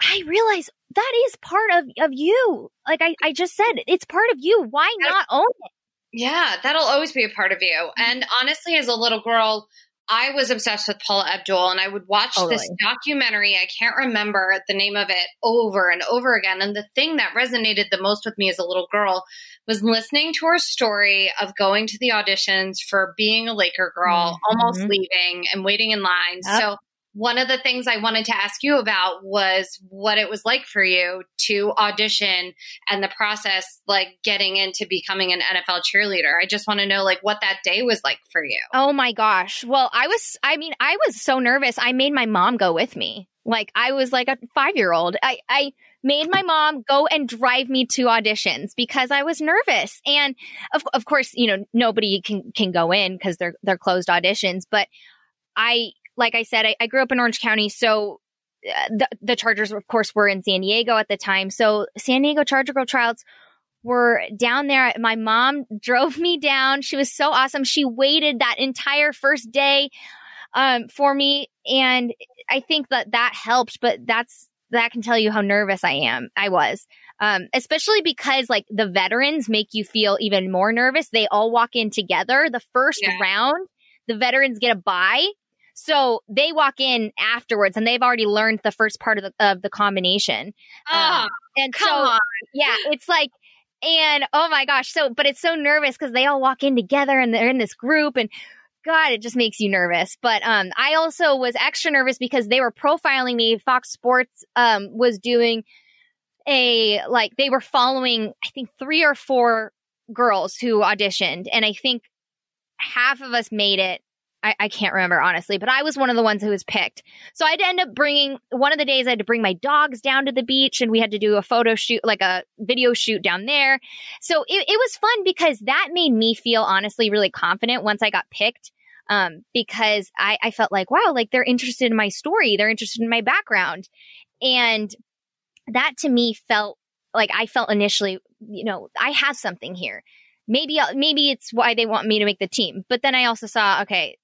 I realized that is part of, of you. Like I, I just said, it's part of you. Why not own it? Yeah, that'll always be a part of you. Mm-hmm. And honestly, as a little girl, I was obsessed with Paula Abdul and I would watch this Totally. documentary. I can't remember the name of it over and over again. And the thing that resonated the most with me as a little girl was listening to her story of going to the auditions for being a Laker girl, almost Mhm. leaving and waiting in line. Yep. So one of the things I wanted to ask you about was what it was like for you to audition and the process like getting into becoming an NFL cheerleader. I just want to know like what that day was like for you. Oh my gosh. Well, I was, I mean, I was so nervous. I made my mom go with me. Like I was like a five year old. I, I made my mom go and drive me to auditions because I was nervous. And of, of course, you know, nobody can, can go in because they're, they're closed auditions. But I, like I said, I, I grew up in Orange County. So uh, the, the Chargers, of course, were in San Diego at the time. So San Diego Charger Girl tryouts were down there. My mom drove me down. She was so awesome. She waited that entire first day um, for me, and I think that that helped. But that's that can tell you how nervous I am. I was, um, especially because like the veterans make you feel even more nervous. They all walk in together. The first Yeah. round, the veterans get a bye. So they walk in afterwards and they've already learned the first part of the, of the combination. Oh, And come so, on. yeah, it's like, and oh my gosh, so, but it's so nervous because they all walk in together and they're in this group and God, it just makes you nervous. But, um, I also was extra nervous because they were profiling me. Fox Sports, um, was doing a, like, they were following, I think three or four girls who auditioned. And I think half of us made it. I, I can't remember honestly, but I was one of the ones who was picked. So I had to end up bringing one of the days I had to bring my dogs down to the beach and we had to do a photo shoot, like a video shoot down there. So it, it was fun because that made me feel honestly really confident once I got picked. Um, because I, I felt like, wow, like they're interested in my story. They're interested in my background. And that to me felt like I felt initially, you know, I have something here. Maybe, maybe it's why they want me to make the team. But then I also saw, okay,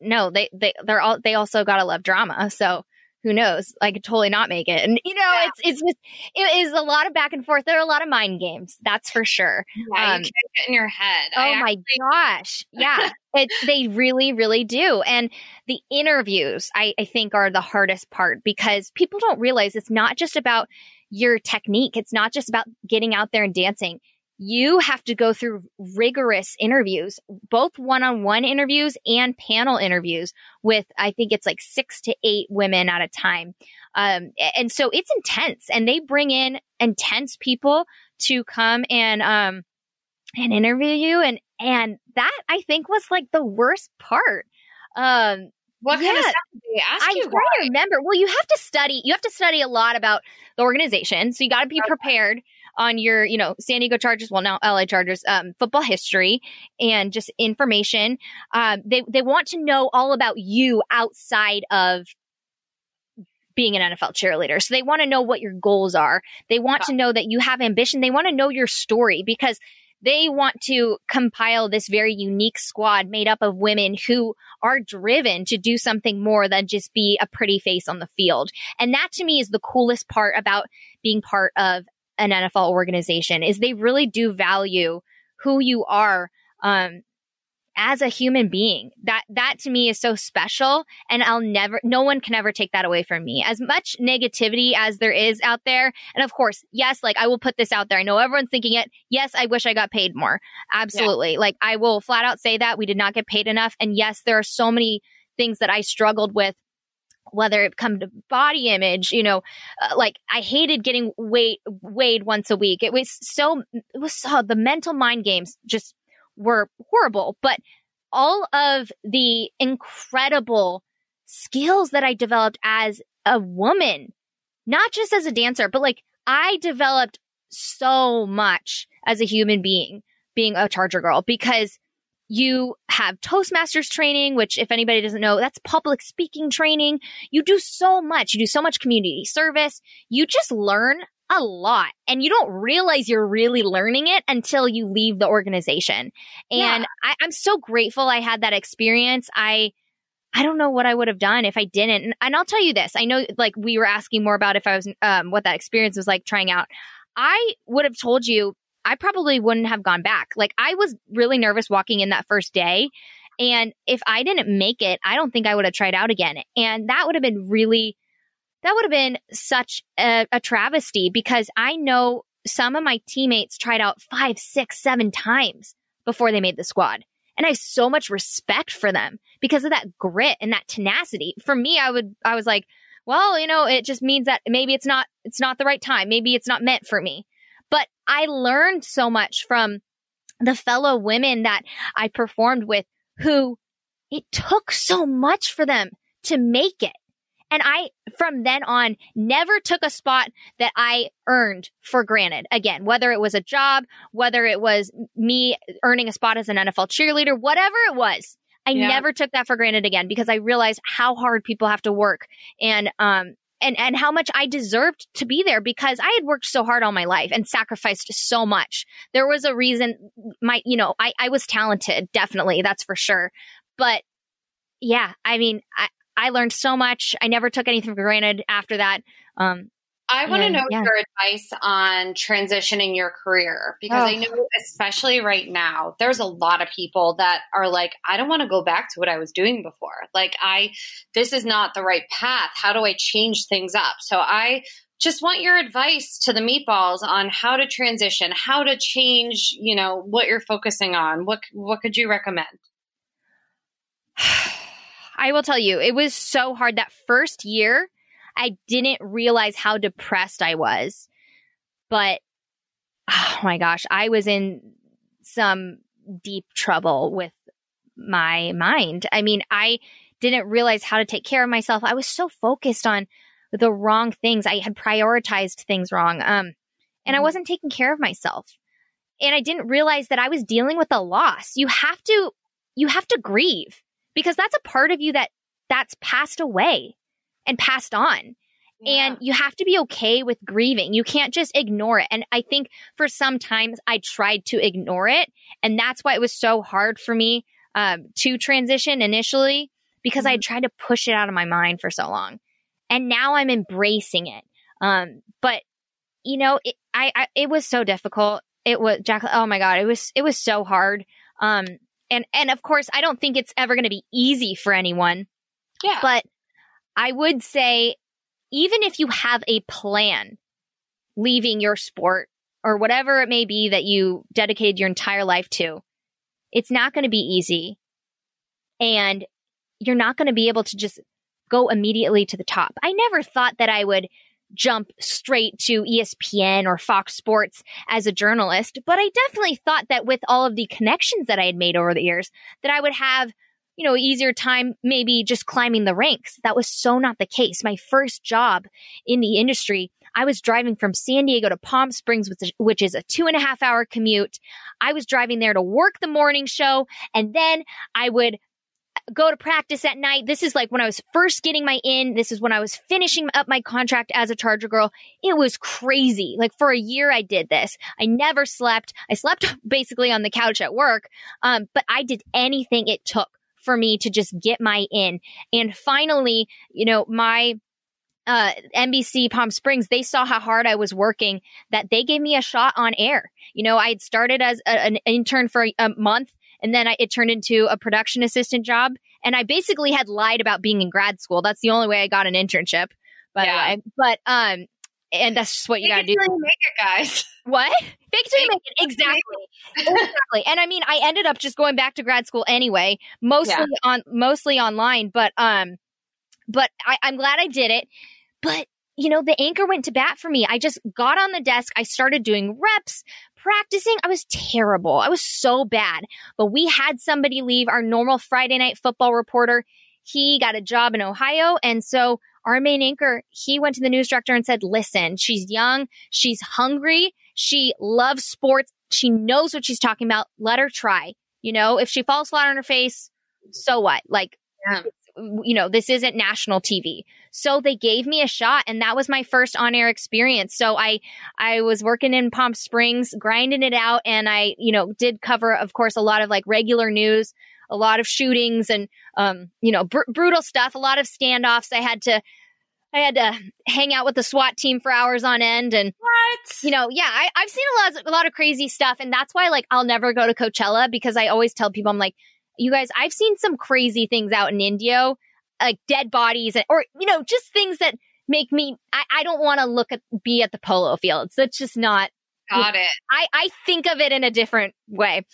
no, they, they, they're all, they also gotta love drama. So who knows? I could totally not make it. And you know, Yeah. it's it's just it is a lot of back and forth. There are a lot of mind games, that's for sure. Yeah, Um, you can't get in your head. Oh I my gosh. Yeah. it, they really, really do. And the interviews, I, I think, are the hardest part because people don't realize it's not just about your technique. It's not just about getting out there and dancing. You have to go through rigorous interviews, both one on one interviews and panel interviews with, I think it's like six to eight women at a time. Um, and so it's intense and they bring in intense people to come and, um, and interview you and and that I think was like the worst part. Um What kind of stuff did they ask I'm you? trying to remember. Well, you have to study. You have to study a lot about the organization, so you got to be prepared on your, you know, San Diego Chargers. Well, now LA Chargers um, football history and just information. Um, they they want to know all about you outside of being an NFL cheerleader. So they want to know what your goals are. They want to know that you have ambition. They want to know your story because they want to compile this very unique squad made up of women who are driven to do something more than just be a pretty face on the field. And that to me is the coolest part about being part of an NFL organization is they really do value who you are um, as a human being. That that to me is so special and I'll never no one can ever take that away from me. As much negativity as there is out there, and of course, yes, like I will put this out there. I know everyone's thinking it. Yes, I wish I got paid more. Absolutely. Like I will flat out say that we did not get paid enough and yes, there are so many things that I struggled with whether it come to body image, you know, uh, like I hated getting weight weighed once a week. It was so it was so the mental mind games just were horrible, but all of the incredible skills that I developed as a woman, not just as a dancer, but like I developed so much as a human being being a charger girl because you have Toastmasters training, which if anybody doesn't know, that's public speaking training. You do so much. You do so much community service. You just learn a lot and you don't realize you're really learning it until you leave the organization. And Yeah. I, I'm so grateful I had that experience. I, I don't know what I would have done if I didn't. And, and I'll tell you this. I know like we were asking more about if I was, um, what that experience was like trying out. I would have told you I probably wouldn't have gone back. Like I was really nervous walking in that first day. And if I didn't make it, I don't think I would have tried out again. And that would have been really, that would have been such a, a travesty because I know some of my teammates tried out five, six, seven times before they made the squad. And I have so much respect for them because of that grit and that tenacity. For me, I would, I was like, well, you know, it just means that maybe it's not, it's not the right time. Maybe it's not meant for me. I learned so much from the fellow women that I performed with who it took so much for them to make it. And I, from then on, never took a spot that I earned for granted. Again, whether it was a job, whether it was me earning a spot as an NFL cheerleader, whatever it was, I Yeah. never took that for granted again because I realized how hard people have to work and, um, and, and how much I deserved to be there because I had worked so hard all my life and sacrificed so much. There was a reason my, you know, I, I was talented, definitely. That's for sure. But yeah, I mean, I, I learned so much. I never took anything for granted after that. Um, I want to know yeah. your advice on transitioning your career because I Oh. know, especially right now, there's a lot of people that are like, I don't want to go back to what I was doing before. Like, I, this is not the right path. How do I change things up? So I just want your advice to the meatballs on how to transition, how to change, you know, what you're focusing on. What, what could you recommend? I will tell you, it was so hard that first year. I didn't realize how depressed I was. But oh my gosh, I was in some deep trouble with my mind. I mean, I didn't realize how to take care of myself. I was so focused on the wrong things. I had prioritized things wrong. Um, and I Mhm. wasn't taking care of myself. And I didn't realize that I was dealing with a loss. You have to, you have to grieve because that's a part of you that that's passed away and passed on. And you have to be okay with grieving. You can't just ignore it. And I think for some times I tried to ignore it. And that's why it was so hard for me um, to transition initially because I tried to push it out of my mind for so long. and now I'm embracing it. Um, but you know, it, I, I, it was so difficult. It was Jack. Oh my God. It was, it was so hard. Um, and, and of course, I don't think it's ever going to be easy for anyone. Yeah. But I would say, even if you have a plan leaving your sport or whatever it may be that you dedicated your entire life to, it's not going to be easy. And you're not going to be able to just go immediately to the top. I never thought that I would jump straight to ESPN or Fox Sports as a journalist, but I definitely thought that with all of the connections that I had made over the years, that I would have, you know, easier time maybe just climbing the ranks. That was so not the case. My first job in the industry, I was driving from San Diego to Palm Springs, which is, a two and a half hour commute. I was driving there to work the morning show, and then I would go to practice at night. This is like when I was first getting my in. This is when I was finishing up my contract as a Charger girl. It was crazy. Like for a year, I did this. I never slept. I slept basically on the couch at work. Um, but I did anything it took for me to just get my in. And finally, you know, my, uh, NBC Palm Springs, they saw how hard I was working that they gave me a shot on air. You know, I had started as a, an intern for a month and then I, it turned into a production assistant job. And I basically had lied about being in grad school. That's the only way I got an internship, by Yeah. the way. But, um, and that's just what you gotta do. Make it make it, guys. What? Fake till you make it. Exactly. exactly. And I mean, I ended up just going back to grad school anyway, mostly Yeah. on, mostly online, but, um, but I, I'm glad I did it. But, you know, the anchor went to bat for me. I just got on the desk. I started doing reps, practicing. I was terrible. I was so bad. But we had somebody leave our normal Friday night football reporter. He got a job in Ohio. And so our main anchor, he went to the news director and said, listen, she's young. She's hungry. She loves sports. She knows what she's talking about. Let her try. You know, if she falls flat on her face, so what? Like, Yeah. you know, this isn't national TV. So they gave me a shot and that was my first on-air experience. So I I was working in Palm Springs, grinding it out and I, you know, did cover of course a lot of like regular news, a lot of shootings and um, you know, br- brutal stuff, a lot of standoffs. I had to I had to hang out with the SWAT team for hours on end and What? you know, yeah, I, I've seen a lot, of, a lot of crazy stuff, and that's why, like, I'll never go to Coachella because I always tell people, I'm like, you guys, I've seen some crazy things out in Indio, like dead bodies, and, or you know, just things that make me. I, I don't want to look at be at the polo fields. That's just not. Got it. I I think of it in a different way.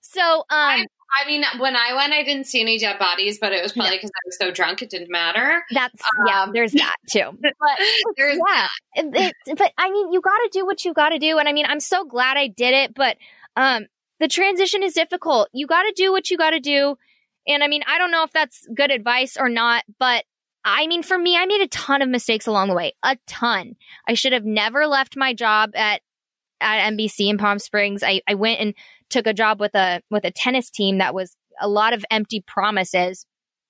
So, um, I mean, when I went, I didn't see any dead bodies, but it was probably because I was so drunk it didn't matter. that's yeah. Um, There's that too. But There's yeah, it, it- but I mean, you got to do what you got to do, and I mean, I'm so glad I did it. But um, the transition is difficult. You got to do what you got to do, and I mean, I don't know if that's good advice or not, but I mean, for me, I made a ton of mistakes along the way, a ton. I should have never left my job at at NBC in Palm Springs. I, I went and took a job with a with a tennis team that was a lot of empty promises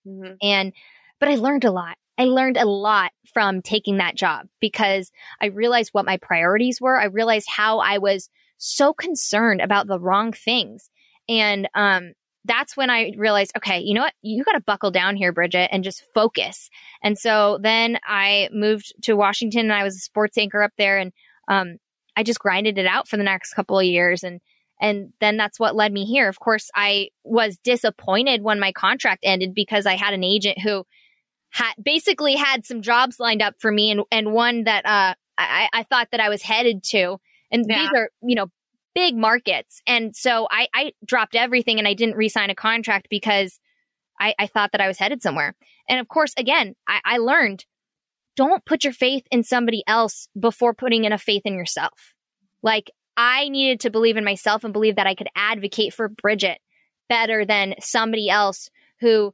Mhm. and but I learned a lot. I learned a lot from taking that job because I realized what my priorities were. I realized how I was so concerned about the wrong things. And um that's when I realized, okay, you know what? You got to buckle down here, Bridget, and just focus. And so then I moved to Washington and I was a sports anchor up there and um I just grinded it out for the next couple of years and and then that's what led me here. Of course, I was disappointed when my contract ended because I had an agent who had basically had some jobs lined up for me and, and one that uh, I, I thought that I was headed to. And Yeah. these are, you know, big markets. And so I, I dropped everything and I didn't re-sign a contract because I, I thought that I was headed somewhere. And of course, again, I, I learned don't put your faith in somebody else before putting in a faith in yourself. Like I needed to believe in myself and believe that I could advocate for Bridget better than somebody else who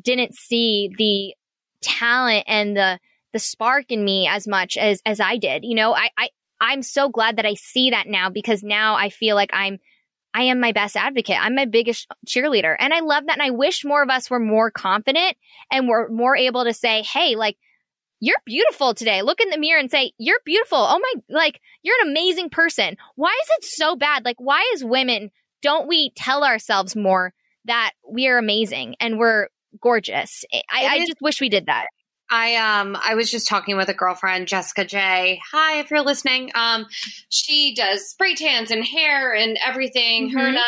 didn't see the talent and the the spark in me as much as as I did. You know, I I I'm so glad that I see that now because now I feel like I'm I am my best advocate. I'm my biggest cheerleader. And I love that and I wish more of us were more confident and were more able to say, "Hey, like you're beautiful today. Look in the mirror and say, "You're beautiful." Oh my, like you're an amazing person. Why is it so bad? Like why is women don't we tell ourselves more that we are amazing and we're gorgeous? I, I just wish we did that. I um I was just talking with a girlfriend, Jessica J. Hi, if you're listening. Um, she does spray tans and hair and everything. Her Mhm. and I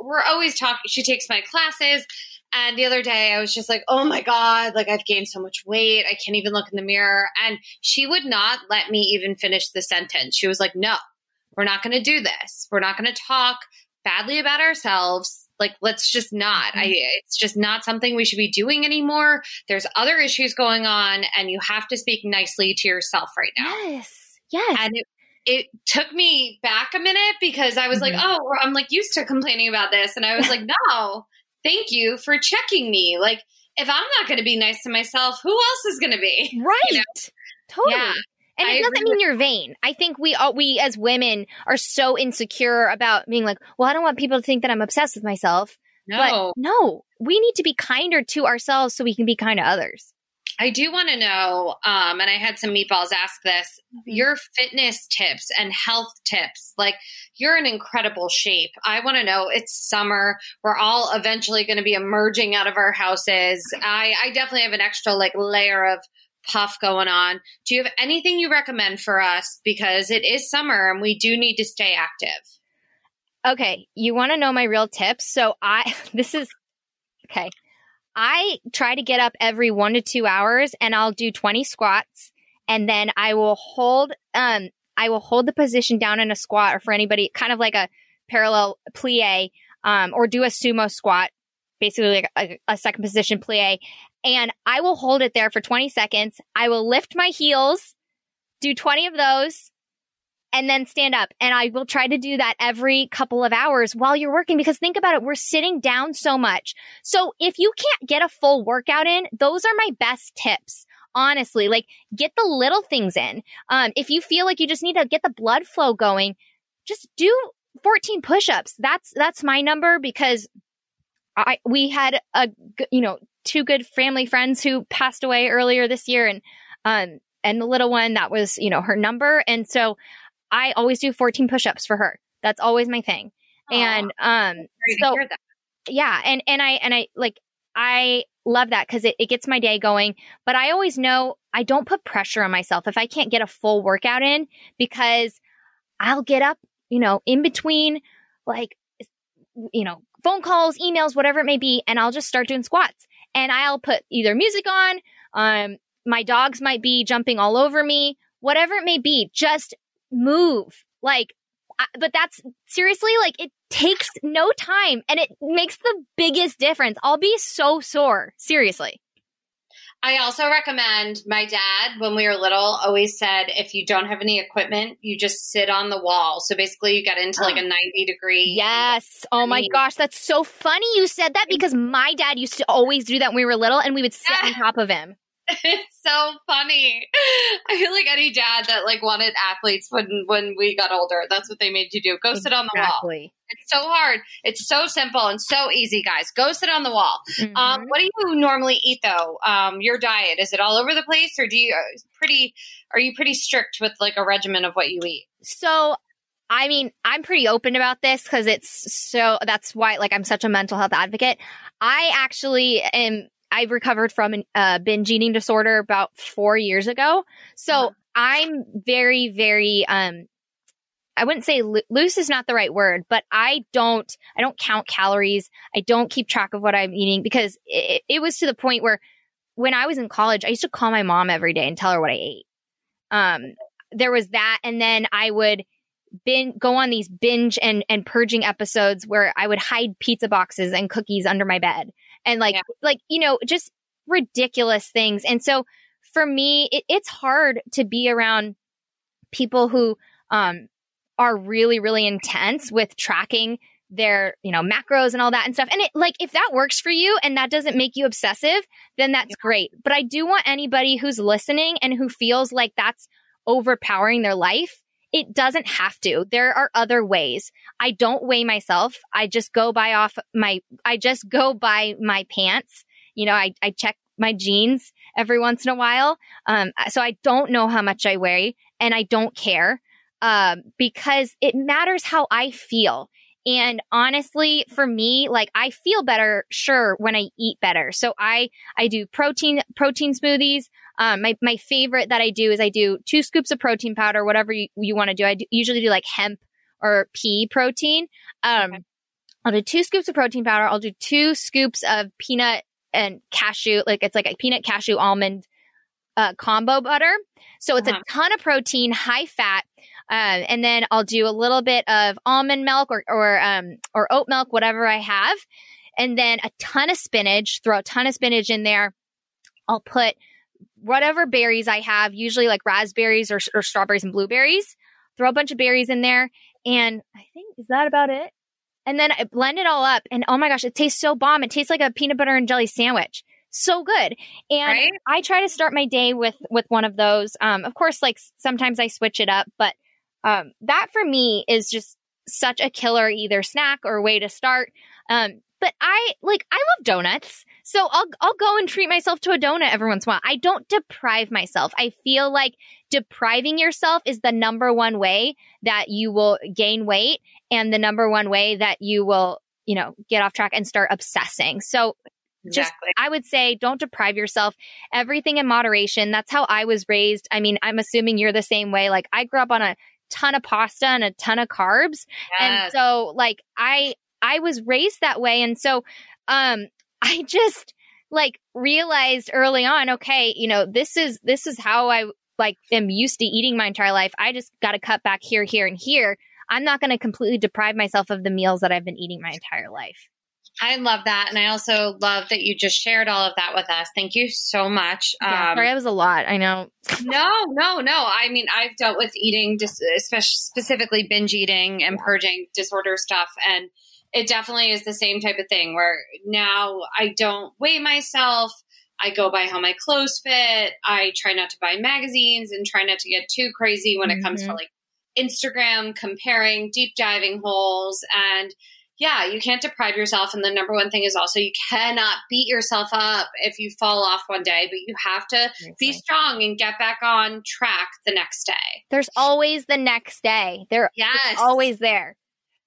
we're always talking. She takes my classes. And the other day, I was just like, oh my God, like I've gained so much weight. I can't even look in the mirror. And she would not let me even finish the sentence. She was like, no, we're not going to do this. We're not going to talk badly about ourselves. Like, let's just not. I, it's just not something we should be doing anymore. There's other issues going on, and you have to speak nicely to yourself right now. Yes. Yes. And it, it took me back a minute because I was like, Mhm. oh, I'm like used to complaining about this. And I was like, no, thank you for checking me. Like, if I'm not going to be nice to myself, who else is going to be? right. you know? Totally. Yeah. And I it doesn't mean you're vain. I think we all, we as women are so insecure about being like, well, I don't want people to think that I'm obsessed with myself. No. But no, we need to be kinder to ourselves so we can be kind to others. I do want to know, um, and I had some meatballs ask this your fitness tips and health tips. Like, you're in incredible shape. I want to know it's summer. We're all eventually going to be emerging out of our houses. I, I definitely have an extra like layer of puff going on. Do you have anything you recommend for us? Because it is summer and we do need to stay active. Okay, you want to know my real tips? So I this is okay. I try to get up every 1 to 2 hours and I'll do 20 squats and then I will hold um I will hold the position down in a squat or for anybody kind of like a parallel plie um or do a sumo squat basically like a, a second position plie and I will hold it there for 20 seconds. I will lift my heels, do 20 of those and then stand up. And I will try to do that every couple of hours while you're working because think about it. We're sitting down so much. So if you can't get a full workout in, those are my best tips. Honestly, like get the little things in. Um, if you feel like you just need to get the blood flow going, just do 14 push-ups. That's, that's my number because I, we had a, you know, two good family friends who passed away earlier this year and, um, and the little one that was, you know, her number. And so I always do 14 push-ups for her. That's always my thing. And um so yeah, and and I and I like I love that cuz it, it gets my day going, but I always know I don't put pressure on myself if I can't get a full workout in because I'll get up, you know, in between like you know, phone calls, emails, whatever it may be, and I'll just start doing squats. And I'll put either music on, um, my dogs might be jumping all over me, whatever it may be, just move. Like, I, but that's seriously like it takes no time and it makes the biggest difference. I'll be so sore. Seriously. I also recommend my dad, when we were little, always said if you don't have any equipment, you just sit on the wall. So basically, you get into like a 90 degree. Yes. Oh my gosh. That's so funny you said that because my dad used to always do that when we were little and we would sit on top of him. It's so funny. I feel like any dad that like wanted athletes when when we got older, that's what they made you do. Go sit on the wall. It's so hard. It's so simple and so easy, guys. Go sit on the wall. Um, Mhm. what do you normally eat though? Um, your diet is it all over the place, or do you uh, pretty? Are you pretty strict with like a regimen of what you eat? So, I mean, I'm pretty open about this because it's so, that's why, like, I'm such a mental health advocate. I actually am, I recovered from a uh, binge eating disorder about four years ago. So Uh-huh. I'm very, very, um, I wouldn't say lo- loose is not the right word, but I don't, I don't count calories. I don't keep track of what I'm eating because it, it was to the point where when I was in college, I used to call my mom every day and tell her what I ate. Um, there was that. And then I would bin go on these binge and, and purging episodes where I would hide pizza boxes and cookies under my bed and like, Yeah. like, you know, just ridiculous things. And so for me, it, it's hard to be around people who, um, are really, really intense with tracking their, you know, macros and all that and stuff. And it, like, if that works for you and that doesn't make you obsessive, then that's great. But I do want anybody who's listening and who feels like that's overpowering their life. It doesn't have to. There are other ways. I don't weigh myself. I just go by off my, I just go by my pants. You know, I, I check my jeans every once in a while. Um, so I don't know how much I weigh and I don't care um, because it matters how I feel. And honestly, for me, like I feel better, sure, when I eat better. So I, I do protein, protein smoothies. Um, my, my favorite that I do is I do two scoops of protein powder, whatever you, you want to do. I do, usually do like hemp or pea protein. Um, okay. I'll do two scoops of protein powder. I'll do two scoops of peanut and cashew, like it's like a peanut cashew almond uh, combo butter. So it's uh-huh. a ton of protein, high fat. Uh, and then I'll do a little bit of almond milk or or um, or oat milk, whatever I have, and then a ton of spinach. Throw a ton of spinach in there. I'll put whatever berries I have, usually like raspberries or, or strawberries and blueberries. Throw a bunch of berries in there, and I think is that about it. And then I blend it all up, and oh my gosh, it tastes so bomb! It tastes like a peanut butter and jelly sandwich so good. And right? I try to start my day with with one of those. Um, of course, like sometimes I switch it up, but um, that for me is just such a killer either snack or way to start. Um, but I like I love donuts. So I'll I'll go and treat myself to a donut every once in a while. I don't deprive myself. I feel like depriving yourself is the number one way that you will gain weight and the number one way that you will, you know, get off track and start obsessing. So just exactly. I would say don't deprive yourself. Everything in moderation. That's how I was raised. I mean, I'm assuming you're the same way. Like I grew up on a ton of pasta and a ton of carbs. Yes. And so like I I was raised that way and so um I just like realized early on okay, you know, this is this is how I like am used to eating my entire life. I just got to cut back here here and here. I'm not going to completely deprive myself of the meals that I've been eating my entire life. I love that. And I also love that you just shared all of that with us. Thank you so much. Yeah, um, sorry, it was a lot. I know. no, no, no. I mean, I've dealt with eating, especially specifically binge eating and purging disorder stuff. And it definitely is the same type of thing where now I don't weigh myself. I go by how my clothes fit. I try not to buy magazines and try not to get too crazy when mm-hmm. it comes to mm-hmm. like Instagram comparing deep diving holes and yeah, you can't deprive yourself. And the number one thing is also you cannot beat yourself up if you fall off one day, but you have to be strong and get back on track the next day. There's always the next day. There, yes. always there.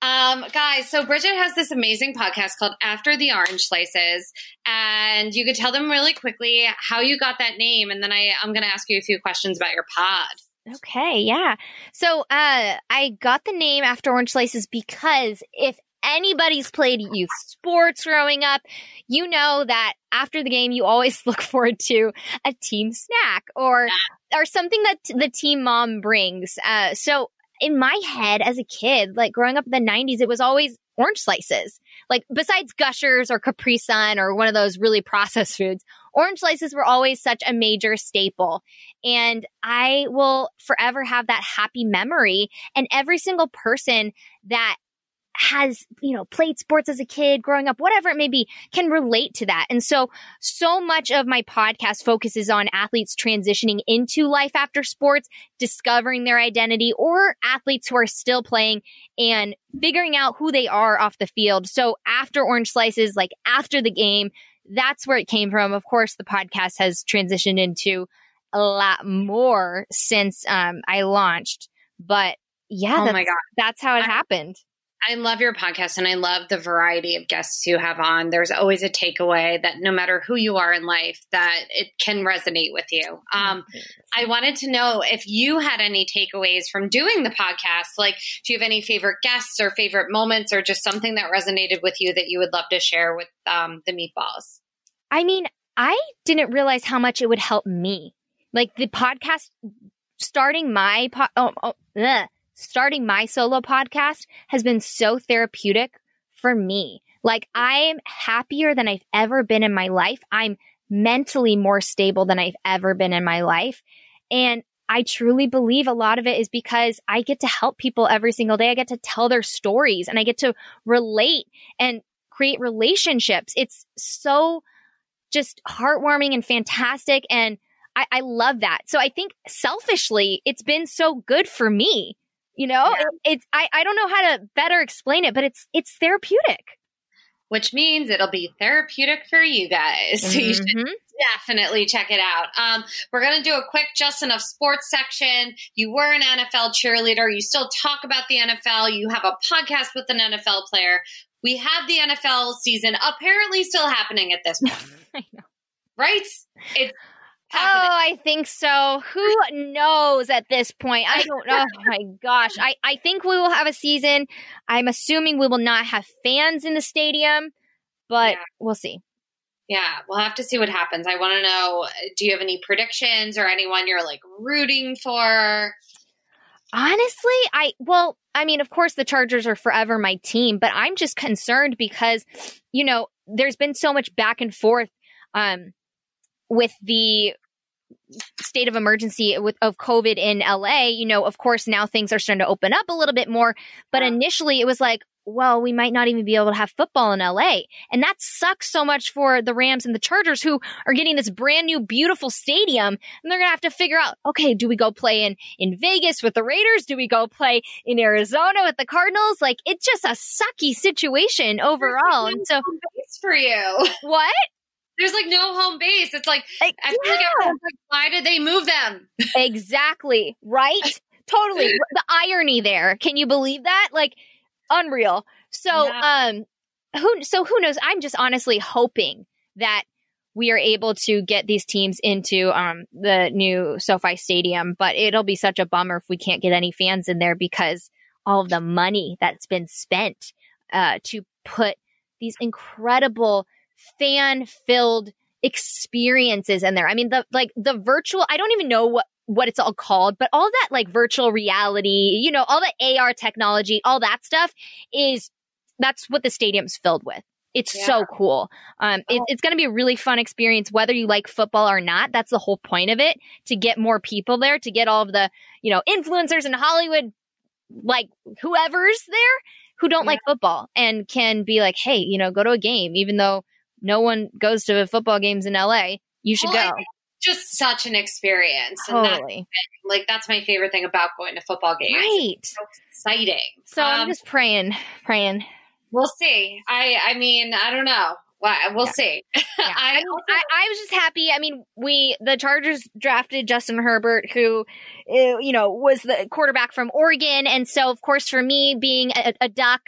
Um, guys, so Bridget has this amazing podcast called After the Orange Slices, and you could tell them really quickly how you got that name, and then I, I'm going to ask you a few questions about your pod. Okay, yeah. So uh, I got the name After Orange Slices because if anybody's played youth sports growing up, you know that after the game, you always look forward to a team snack or, or something that the team mom brings. Uh, so in my head as a kid, like growing up in the 90s, it was always orange slices. Like besides Gushers or Capri Sun or one of those really processed foods, orange slices were always such a major staple. And I will forever have that happy memory. And every single person that has, you know, played sports as a kid, growing up, whatever it may be, can relate to that. And so, so much of my podcast focuses on athletes transitioning into life after sports, discovering their identity, or athletes who are still playing and figuring out who they are off the field. So after Orange Slices, like after the game, that's where it came from. Of course, the podcast has transitioned into a lot more since um, I launched, but yeah, oh my god, that's how it I, happened. I love your podcast and I love the variety of guests you have on. There's always a takeaway that no matter who you are in life, that it can resonate with you. Um, I wanted to know if you had any takeaways from doing the podcast. Like, do you have any favorite guests or favorite moments or just something that resonated with you that you would love to share with um, the meatballs? I mean, I didn't realize how much it would help me. Like the podcast, starting my po- oh, oh, starting my solo podcast has been so therapeutic for me. Like I'm happier than I've ever been in my life. I'm mentally more stable than I've ever been in my life. And I truly believe a lot of it is because I get to help people every single day. I get to tell their stories and I get to relate and create relationships. It's so just heartwarming and fantastic. And I, I love that. So I think selfishly, it's been so good for me you know, yeah. it, it's I, I don't know how to better explain it, but it's it's therapeutic. which means it'll be therapeutic for you guys. So you should Mhm. definitely check it out. Um, we're going to do a quick just enough sports section. You were an NFL cheerleader. You still talk about the NFL. You have a podcast with an NFL player. We have the NFL season apparently still happening at this point, I know. right? It's Oh. I think so. Who knows at this point? I don't know. Oh my gosh. I, I think we will have a season. I'm assuming we will not have fans in the stadium, but Yeah. we'll see. Yeah, we'll have to see what happens. I want to know do you have any predictions or anyone you're like rooting for? Honestly, I well, I mean, of course the Chargers are forever my team, but I'm just concerned because you know, there's been so much back and forth um with the state of emergency with of COVID in LA, you know, of course now things are starting to open up a little bit more, but initially it was like well, we might not even be able to have football in LA. And that sucks so much for the Rams and the Chargers who are getting this brand new beautiful stadium and they're going to have to figure out, okay, do we go play in in Vegas with the Raiders? Do we go play in Arizona with the Cardinals? Like it's just a sucky situation overall. And so for you. what? There's like no home base. It's like Like, I feel like yeah. everyone's like, why did they move them? exactly, right? totally. The irony there. Can you believe that? Like unreal. So um who so who knows? I'm just honestly hoping that we are able to get these teams into um the new SoFi Stadium, but it'll be such a bummer if we can't get any fans in there because all of the money that's been spent uh to put these incredible fan filled experiences in there. I mean the like the virtual I don't even know what what it's all called, but all that like virtual reality, you know, all the AR technology, all that stuff is that's what the stadium's filled with. It's Yeah. so cool. Um, it, Oh. it's going to be a really fun experience, whether you like football or not. That's the whole point of it to get more people there, to get all of the, you know, influencers in Hollywood, like whoever's there who don't Yeah. like football and can be like, hey, you know, go to a game, even though no one goes to football games in LA. You should Well, go. Just such an experience. That's Totally. like that's my favorite thing about going to football games. Right. It's so exciting. So I'm Um, just praying, praying. we'll see. I I mean, I don't know. Well, we'll Yeah. see. Yeah. I, I, I, was just happy. I mean, we the Chargers drafted Justin Herbert, who, uh, you know, was the quarterback from Oregon, and so of course, for me, being a, a Duck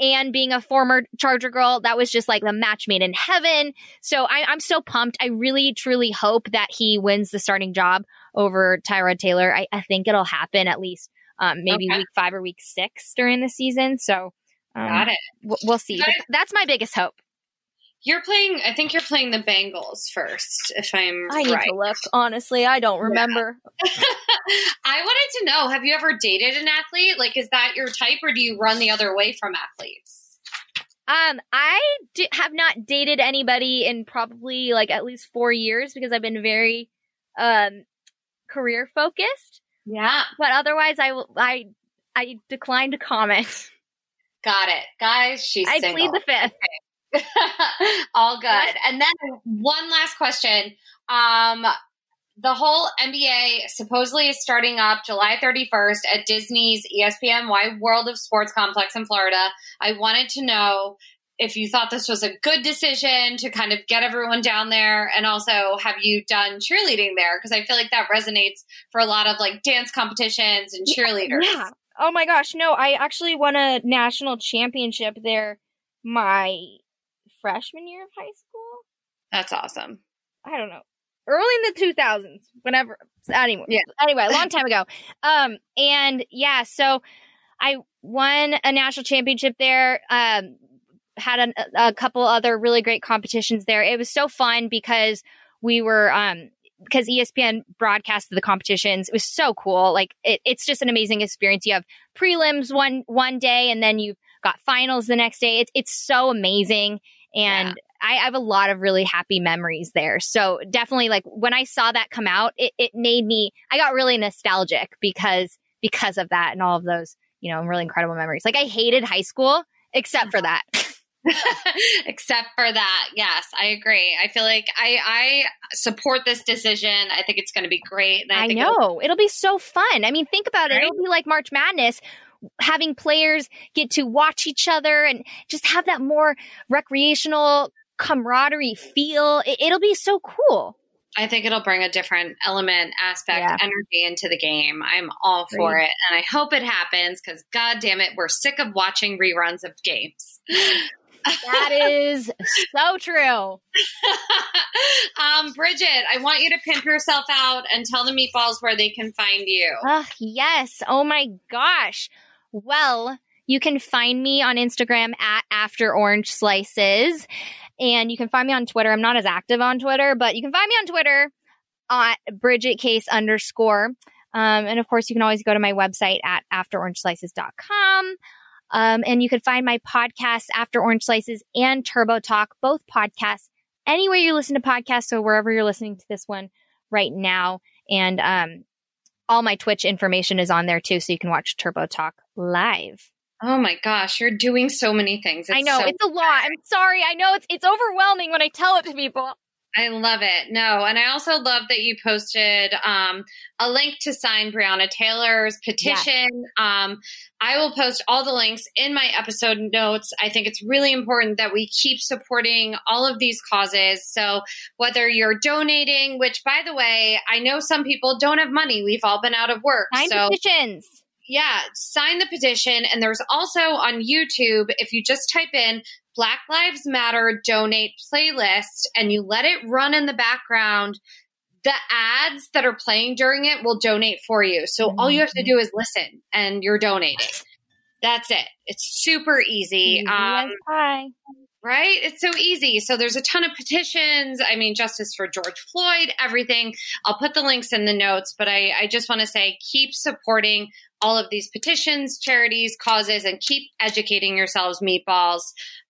and being a former Charger girl, that was just like the match made in heaven. So I, I'm so pumped. I really, truly hope that he wins the starting job over Tyrod Taylor. I, I think it'll happen at least um, maybe Okay. week five or week six during the season. So. Um, got it. We'll, we'll see. But that's my biggest hope. You're playing. I think you're playing the Bengals first, if I'm I need right. to look. Honestly, I don't remember. I wanted to know: Have you ever dated an athlete? Like, is that your type, or do you run the other way from athletes? Um, I d- have not dated anybody in probably like at least four years because I've been very um career focused. Yeah, But otherwise, I will. I I decline to comment. got it, guys. She's I single. plead the fifth. All good. And then one last question. Um, the whole NBA supposedly is starting up July 31st at Disney's ESPN Wide World of Sports Complex in Florida. I wanted to know if you thought this was a good decision to kind of get everyone down there and also have you done cheerleading there because I feel like that resonates for a lot of like dance competitions and cheerleaders. Yeah. Oh my gosh, no! I actually won a national championship there my freshman year of high school. That's awesome. I don't know, early in the two thousands, whenever. Anyway, Yeah. Anyway, a long time ago. Um, and yeah, so I won a national championship there. Um, had a, a couple other really great competitions there. It was so fun because we were um because ESPN broadcasted the competitions. It was so cool. Like it, it's just an amazing experience. You have prelims one one day, and then you've got finals the next day. It's it's so amazing, and I, I have a lot of really happy memories there. So definitely, like when I saw that come out, it, it made me. I got really nostalgic because because of that and all of those you know really incredible memories. Like I hated high school except for that. Except for that, yes, I agree. I feel like I I support this decision. I think it's going to be great. And I, I think it'll- know. It'll be so fun. I mean, think about it. It'll be like March Madness having players get to watch each other and just have that more recreational camaraderie feel. It, it'll be so cool. I think it'll bring a different element, aspect, Yeah. energy into the game. I'm all for it. And I hope it happens because, God damn it, we're sick of watching reruns of games. That is so true. um, Bridget, I want you to pimp yourself out and tell the meatballs where they can find you. Ah, yes. Oh my gosh. Well, you can find me on Instagram at After Orange Slices. And you can find me on Twitter. I'm not as active on Twitter, but you can find me on Twitter at Bridget Case underscore. Um, and of course, you can always go to my website at afterorangeslices.com. Um, and you can find my podcasts, After Orange Slices and Turbo Talk, both podcasts, anywhere you listen to podcasts. So wherever you're listening to this one right now. And um, all my Twitch information is on there too, so you can watch Turbo Talk live. Oh my gosh, you're doing so many things. I know so it's a lot. I'm sorry. I know it's it's overwhelming when I tell it to people. I love it. No, and I also love that you posted um, a link to sign Breonna Taylor's petition. Um, I will post all the links in my episode notes. I think it's really important that we keep supporting all of these causes. So whether you're donating, which by the way, I know some people don't have money. We've all been out of work. Sign so petitions. Yeah, sign the petition. And there's also on YouTube, if you just type in Black Lives Matter donate playlist and you let it run in the background, the ads that are playing during it will donate for you. So all you have to do is listen and you're donating. That's it. It's super easy. Um, as pie. Right? It's so easy. So there's a ton of petitions. I mean, justice for George Floyd, everything. I'll put the links in the notes, but I, I just want to say keep supporting all of these petitions, charities, causes, and keep educating yourselves, meatballs.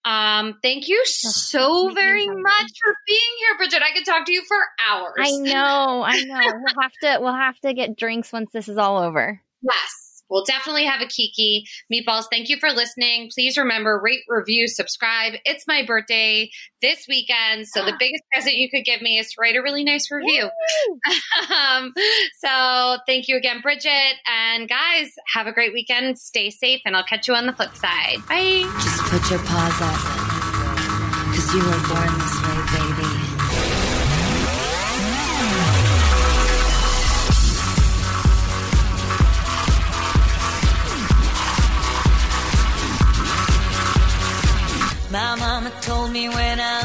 Um, thank you so very much for being here, Bridget. I could talk to you for hours. I know. I know. We'll have to. We'll have to get drinks once this is all over. Yes. We'll definitely have a Kiki. Meatballs, thank you for listening. Please remember, rate, review, subscribe. It's my birthday this weekend. So the biggest present you could give me is to write a really nice review. um, so thank you again, Bridget. And guys, have a great weekend. Stay safe, and I'll catch you on the flip side. Bye. Just put your paws up. Cause you were born me when I